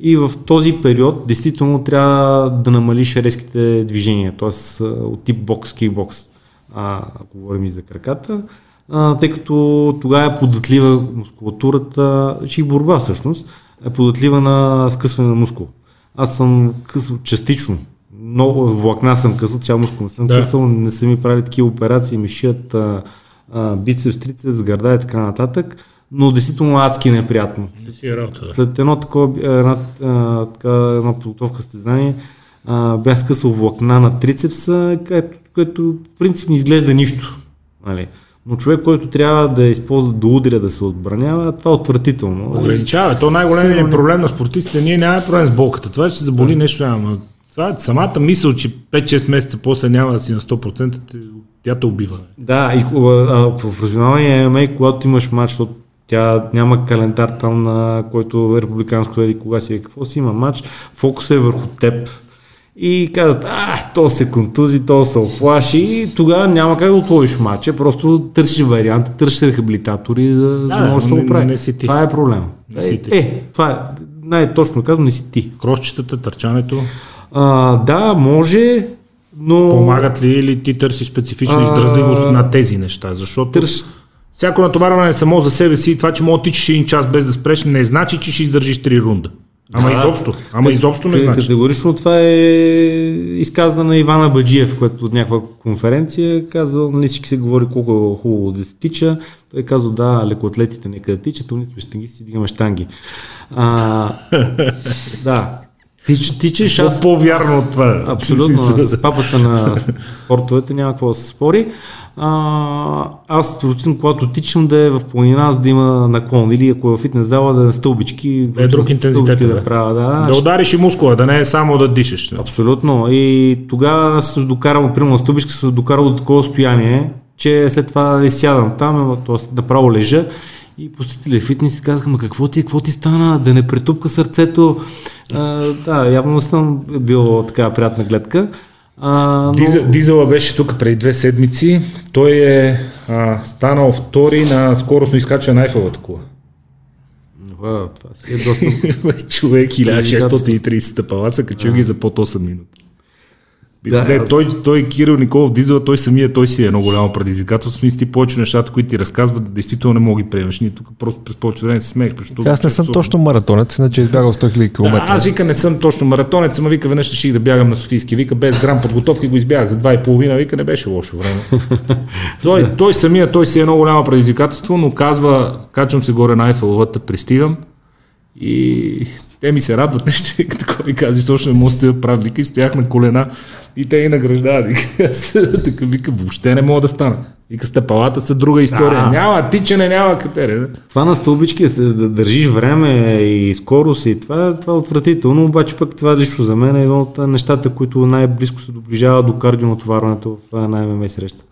И в този период, действително, трябва да намалиш резките движения, т.е. от тип бокс, кикбокс, а, ако говорим и за краката, а, тъй като тогава е податлива мускулатурата, че и борба всъщност, е податлива на скъсване на мускул. Аз съм късал частично, много влакна съм късал, цял мускул не съм да. късал, не са ми правили такива операции, ми шият а, бицепс, трицепс, гърда и така нататък, но действително адски неприятно. Не си е работа, да. След едно такова, една, а, така, една подготовка състезание, а, бях скъсал влакна на трицепса, което, което в принцип не изглежда нищо. Нали. Но човек, който трябва да използва, да удря, да се отбранява, това е отвратително. Ограничава. То най-големият проблем на спортистите. Ние нямаме проблем с болката. Това, че се заболи нещо няма. Това е самата мисъл, че 5-6 месеца после няма да си на 100%, тя те убива. Да, и а, в професионалния ММА, когато имаш матч, защото тя няма календар там, на който е републиканско еди кога си е какво си има матч, фокусът е върху теб. И казват, а, то се контузи, то се оплаши и тогава няма как да отложиш матча, просто търсиш варианти, търсиш рехабилитатори, за да, да може да се оправи. Това е проблем. Не си ти. Е, това е, най-точно казвам, не си ти. Кросчетата, търчането? А, да, може, но... Помагат ли или ти търсиш специфична издръжливост на тези неща? Защото търс... всяко натоварване е само за себе си и това, че мога да тичаш един час без да спреш, не значи, че ще издържиш три рунда. Ама да, изобщо. Ама как, изобщо не значи. Категорично това е изказана на Ивана Баджиев, който от някаква конференция казал, нали всички се говори колко е хубаво да се тича. Той казал, да, лекоатлетите нека да тичат, ние сме штангисти, дигаме штанги. А, да, Тич, тичеш аз... По-вярно от това. Абсолютно. С папата на спортовете няма какво да се спори. А, аз предпочитам, когато тичам да е в планина, за да има наклон. Или ако е в фитнес зала, да е стълбички. Да е друг интензитет. Да, да, правя, да. да удариш и мускула, да не е само да дишаш. Абсолютно. И тогава се докарал, примерно на стълбичка, се докарал до такова състояние, че след това сядам там, т.е. направо лежа и посетители фитнес казаха, ма какво ти, какво ти стана, да не претупка сърцето. А, да, явно съм бил така приятна гледка. А, но... Дизел, Дизела беше тук преди две седмици. Той е а, станал втори на скоростно изкачване на Айфелата кола. това си е доста... Човек 1630 стъпала, са качил ги за под 8 минути. Да, не, аз... той, той Кирил Николов Дизела, той самия, той си е едно голямо предизвикателство. Смисъл ти повече нещата, които ти разказват, действително не мога ги приемеш. Ние тук просто през повече време се смех. Защото аз не съм часов... точно маратонец, иначе избягал 100 000 км. Да, аз вика не съм точно маратонец, ама вика веднъж ще да бягам на Софийски. Вика без грам подготовка го избягах за два и половина. Вика не беше лошо време. той, той самия, той си е едно голямо предизвикателство, но казва, качвам се горе на Айфеловата, пристигам и те ми се радват нещо, така ми казваш, точно не мога да прав, вика и стоях на колена и те и награждават. така вика, въобще не мога да стана. Вика, стъпалата са друга история. А, няма тичане, няма катере. Това на стълбички е да държиш време и скорост и това, това е отвратително, обаче пък това лично за мен е едно от нещата, които най-близко се доближава до кардионатоварването в най-ММ среща.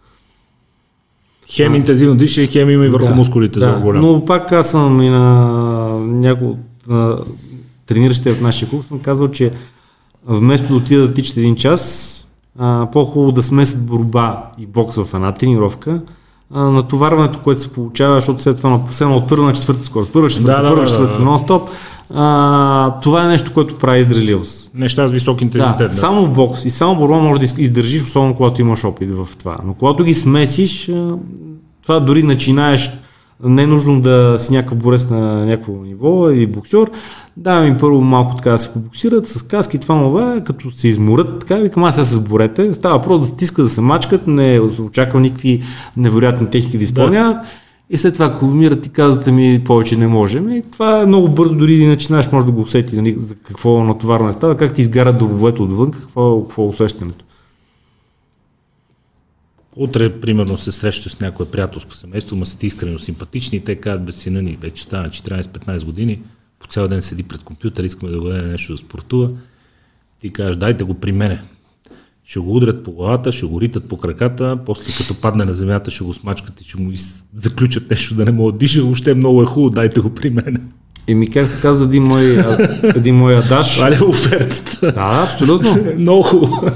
Хем интензивно диша и хем има и върху да, мускулите да, за голям. Но пак аз съм и на няколко трениращите в нашия клуб съм казал, че вместо да отида да тичат един час, а, по-хубаво да смесят борба и бокс в една тренировка, а, натоварването, което се получава, защото след това на от първа на четвърта скорост, първа, четвърта, да, първа, да, четвърта, да, нон-стоп, а, това е нещо, което прави издръжливост. Неща с висок интензитет. Да, да. Само бокс и само борба може да издържиш, особено когато имаш опит в това. Но когато ги смесиш, това дори начинаеш не е нужно да си някакъв борец на някакво ниво или боксер. Давам им първо малко така да се побоксират с каски и това нова, като се изморят, така викам аз се сборете. Става въпрос да стискат, да се мачкат, не очаква никакви невероятни техники да изпълняват. Да. И след това колумират и казвате ми повече не можем. И това е много бързо, дори да начинаеш, може да го усети нали, за какво натоварване става, как ти изгарят дробовете отвън, какво, какво е усещането. Утре, примерно, се срещаш с някое приятелско семейство, ма са искрено симпатични и те казват, бе, сина ни вече стана 14-15 години, по цял ден седи пред компютър, искаме да го даде нещо да спортува. Ти кажеш, дайте го при мене. Ще го удрят по главата, ще го ритат по краката, после като падне на земята ще го смачкат и ще му заключат нещо да не мога да диша. Въобще много е хубаво, дайте го при мене. И ми както каза един мой, един мой адаш. Това ли е офертата? Да, абсолютно. много хубаво.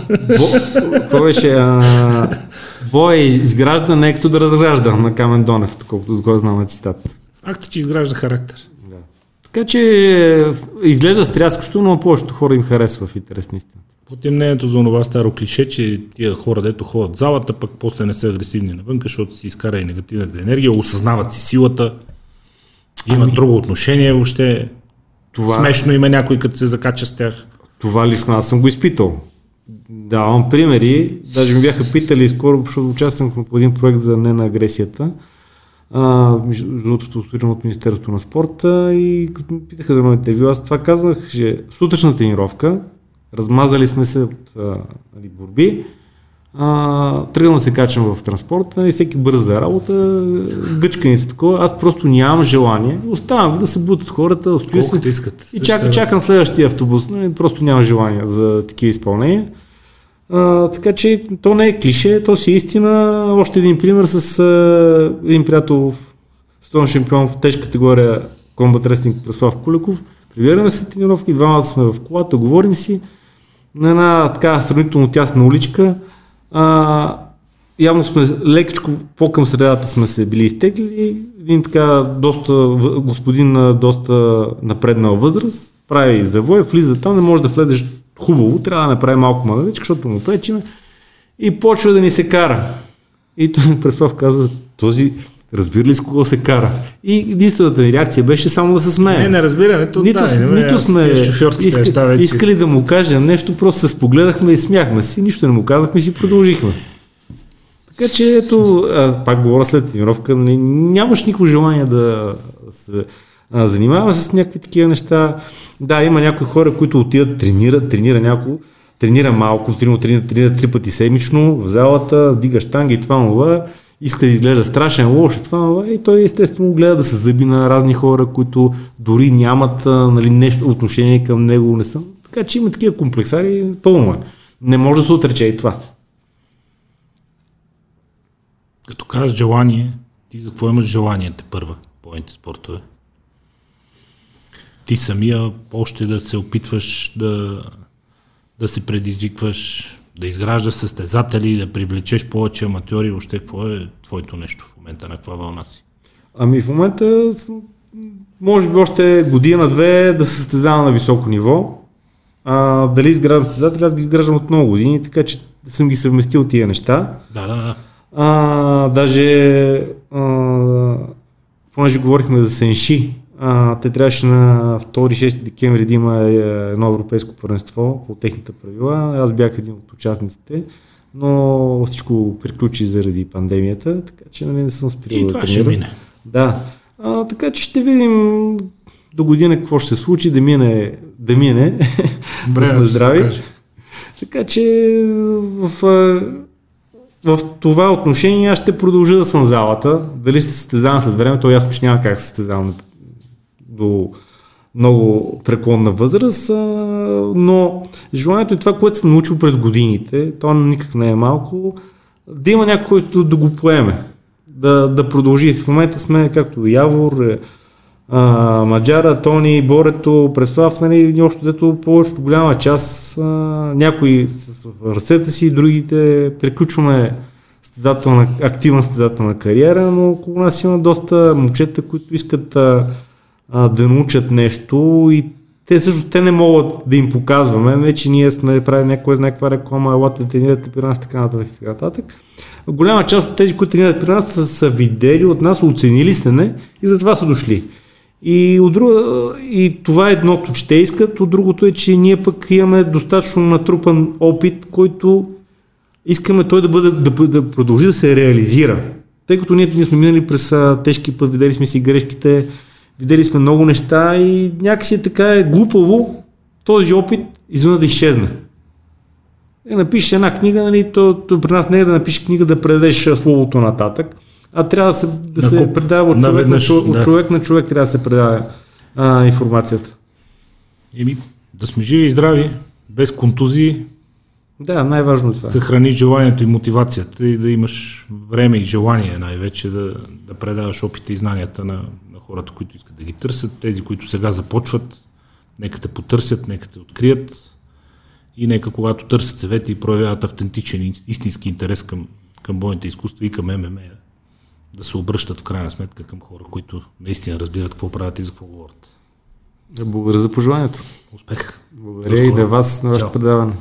Какво беше? А, бой изгражда, не е като да разгражда на Камен Донев, колкото го знам цитат. Факт, че изгражда характер. Да. Така че изглежда стряскащо, но повечето хора им харесва в интерес на истината. По мнението за това старо клише, че тия хора, дето ходят в залата, пък после не са агресивни навън, защото си изкара и негативната енергия, осъзнават си силата, имат ами... друго отношение въобще. Това... Смешно има някой, като се закача с тях. Това лично аз съм го изпитал. Давам примери. Даже ми бяха питали скоро, защото участвам по един проект за не на агресията. Спонсориран от Министерството на спорта и като ми питаха за едно интервю, аз това казах, че сутрешна тренировка, размазали сме се от а, нали, борби, а, тръгвам да се качвам в транспорта и всеки бърза за работа, гъчкани се такова. Аз просто нямам желание. Оставам да се бутат хората, се искат. и чак, чакам следващия автобус. Нали, просто нямам желание за такива изпълнения. А, така че то не е клише, то си е истина. Още един пример с а, един приятел, стон шампион в тежка категория Combat Wrestling Преслав Кулеков. Прибираме се тренировки, двамата сме в колата, говорим си на една така сравнително тясна уличка. А, явно сме лекичко по-към средата сме се били изтеглили. Един така доста, господин на доста напреднал възраст, прави завой, влиза там, не може да влезеш хубаво, трябва да направи малко мъдечка, защото му пречиме. И почва да ни се кара. И той Преслав казва, този разбира ли с кого се кара? И единствената ни реакция беше само да се смее. Не, не разбирането, Нито, да, не, нито сме иска, неща вече. искали да му кажем нещо, просто се спогледахме и смяхме си, нищо не му казахме и си продължихме. Така че ето, а, пак говоря след тренировка, нали, нямаш никакво желание да се а, занимаваш с някакви такива неща. Да, има някои хора, които отидат, тренират, тренира някой, тренира малко, тренира, тренира, тренира три пъти седмично в залата, дига штанга и това това, иска да изглежда страшен, лош и това това, и той естествено гледа да се зъби на разни хора, които дори нямат нали, нещо отношение към него, не са. Така че има такива комплексари, пълно е. Не може да се отрече и това. Като кажеш желание, ти за какво имаш желание те първа, бойните спортове? Ти самия още да се опитваш да, да се предизвикваш, да изграждаш състезатели, да привлечеш повече аматьори, въобще какво е твоето нещо в момента, на каква вълна си? Ами в момента, съм- може би още година-две да се състезавам на високо ниво. А, дали изграждам състезатели, аз ги изграждам от много години, така че съм ги съвместил тия неща. Да, да, да. А, даже, а, понеже говорихме за Сенши, а, те трябваше на 2-6 декември да има е, едно европейско първенство по техните правила. Аз бях един от участниците, но всичко приключи заради пандемията, така че нали, не съм спирал И да това ще тренирам. мине. Да. А, така че ще видим до година какво ще се случи, да мине, да мине, да сме ще здрави. Така че в, в това отношение аз ще продължа да съм залата. Дали ще състезавам с времето, то ясно, че няма как да се състезавам до много преклонна възраст, но желанието е това, което съм научил през годините, то никак не е малко, да има някой, който да го поеме, да, да продължи. В момента сме както Явор, е, Маджара, Тони, Борето, Преслав, нали, общо взето повечето голяма част, някои с ръцете си, другите приключваме състезателна, активна състезателна кариера, но около нас има доста момчета, които искат а, а, да научат нещо и те също те не могат да им показваме, не че ние сме правили някой знае каква реклама, елате да тренирате при нас, така нататък, така нататък. Голяма част от тези, които тренират при нас, са, са видели от нас, оценили сте не и затова са дошли. И, от друга, и това е едното, че те искат, от другото е, че ние пък имаме достатъчно натрупан опит, който искаме той да, бъде, да, да продължи да се реализира. Тъй като ние, ние сме минали през тежки път, видели сме си грешките, видели сме много неща и някакси така е глупаво този опит изведнъж да изчезне. Е, напишеш една книга, нали, то, то при нас не е да напишеш книга да предадеш словото нататък, а трябва да се, да На се куп. предава от човек, на, Наведнъж, човек, от да. човек на човек, трябва да се предава а, информацията. Еми, да сме живи и здрави, без контузии, Да, най-важно е това. съхраниш желанието и мотивацията и да имаш време и желание най-вече да, да предаваш опита и знанията на, на хората, които искат да ги търсят, тези, които сега започват, нека те потърсят, нека те открият и нека когато търсят съвети и проявяват автентичен, и истински интерес към, към бойните изкуства и към ММА, да се обръщат в крайна сметка към хора, които наистина разбират какво правят и за какво говорят. Благодаря за пожеланието. Успех! Благодаря и на вас на вашето предаване.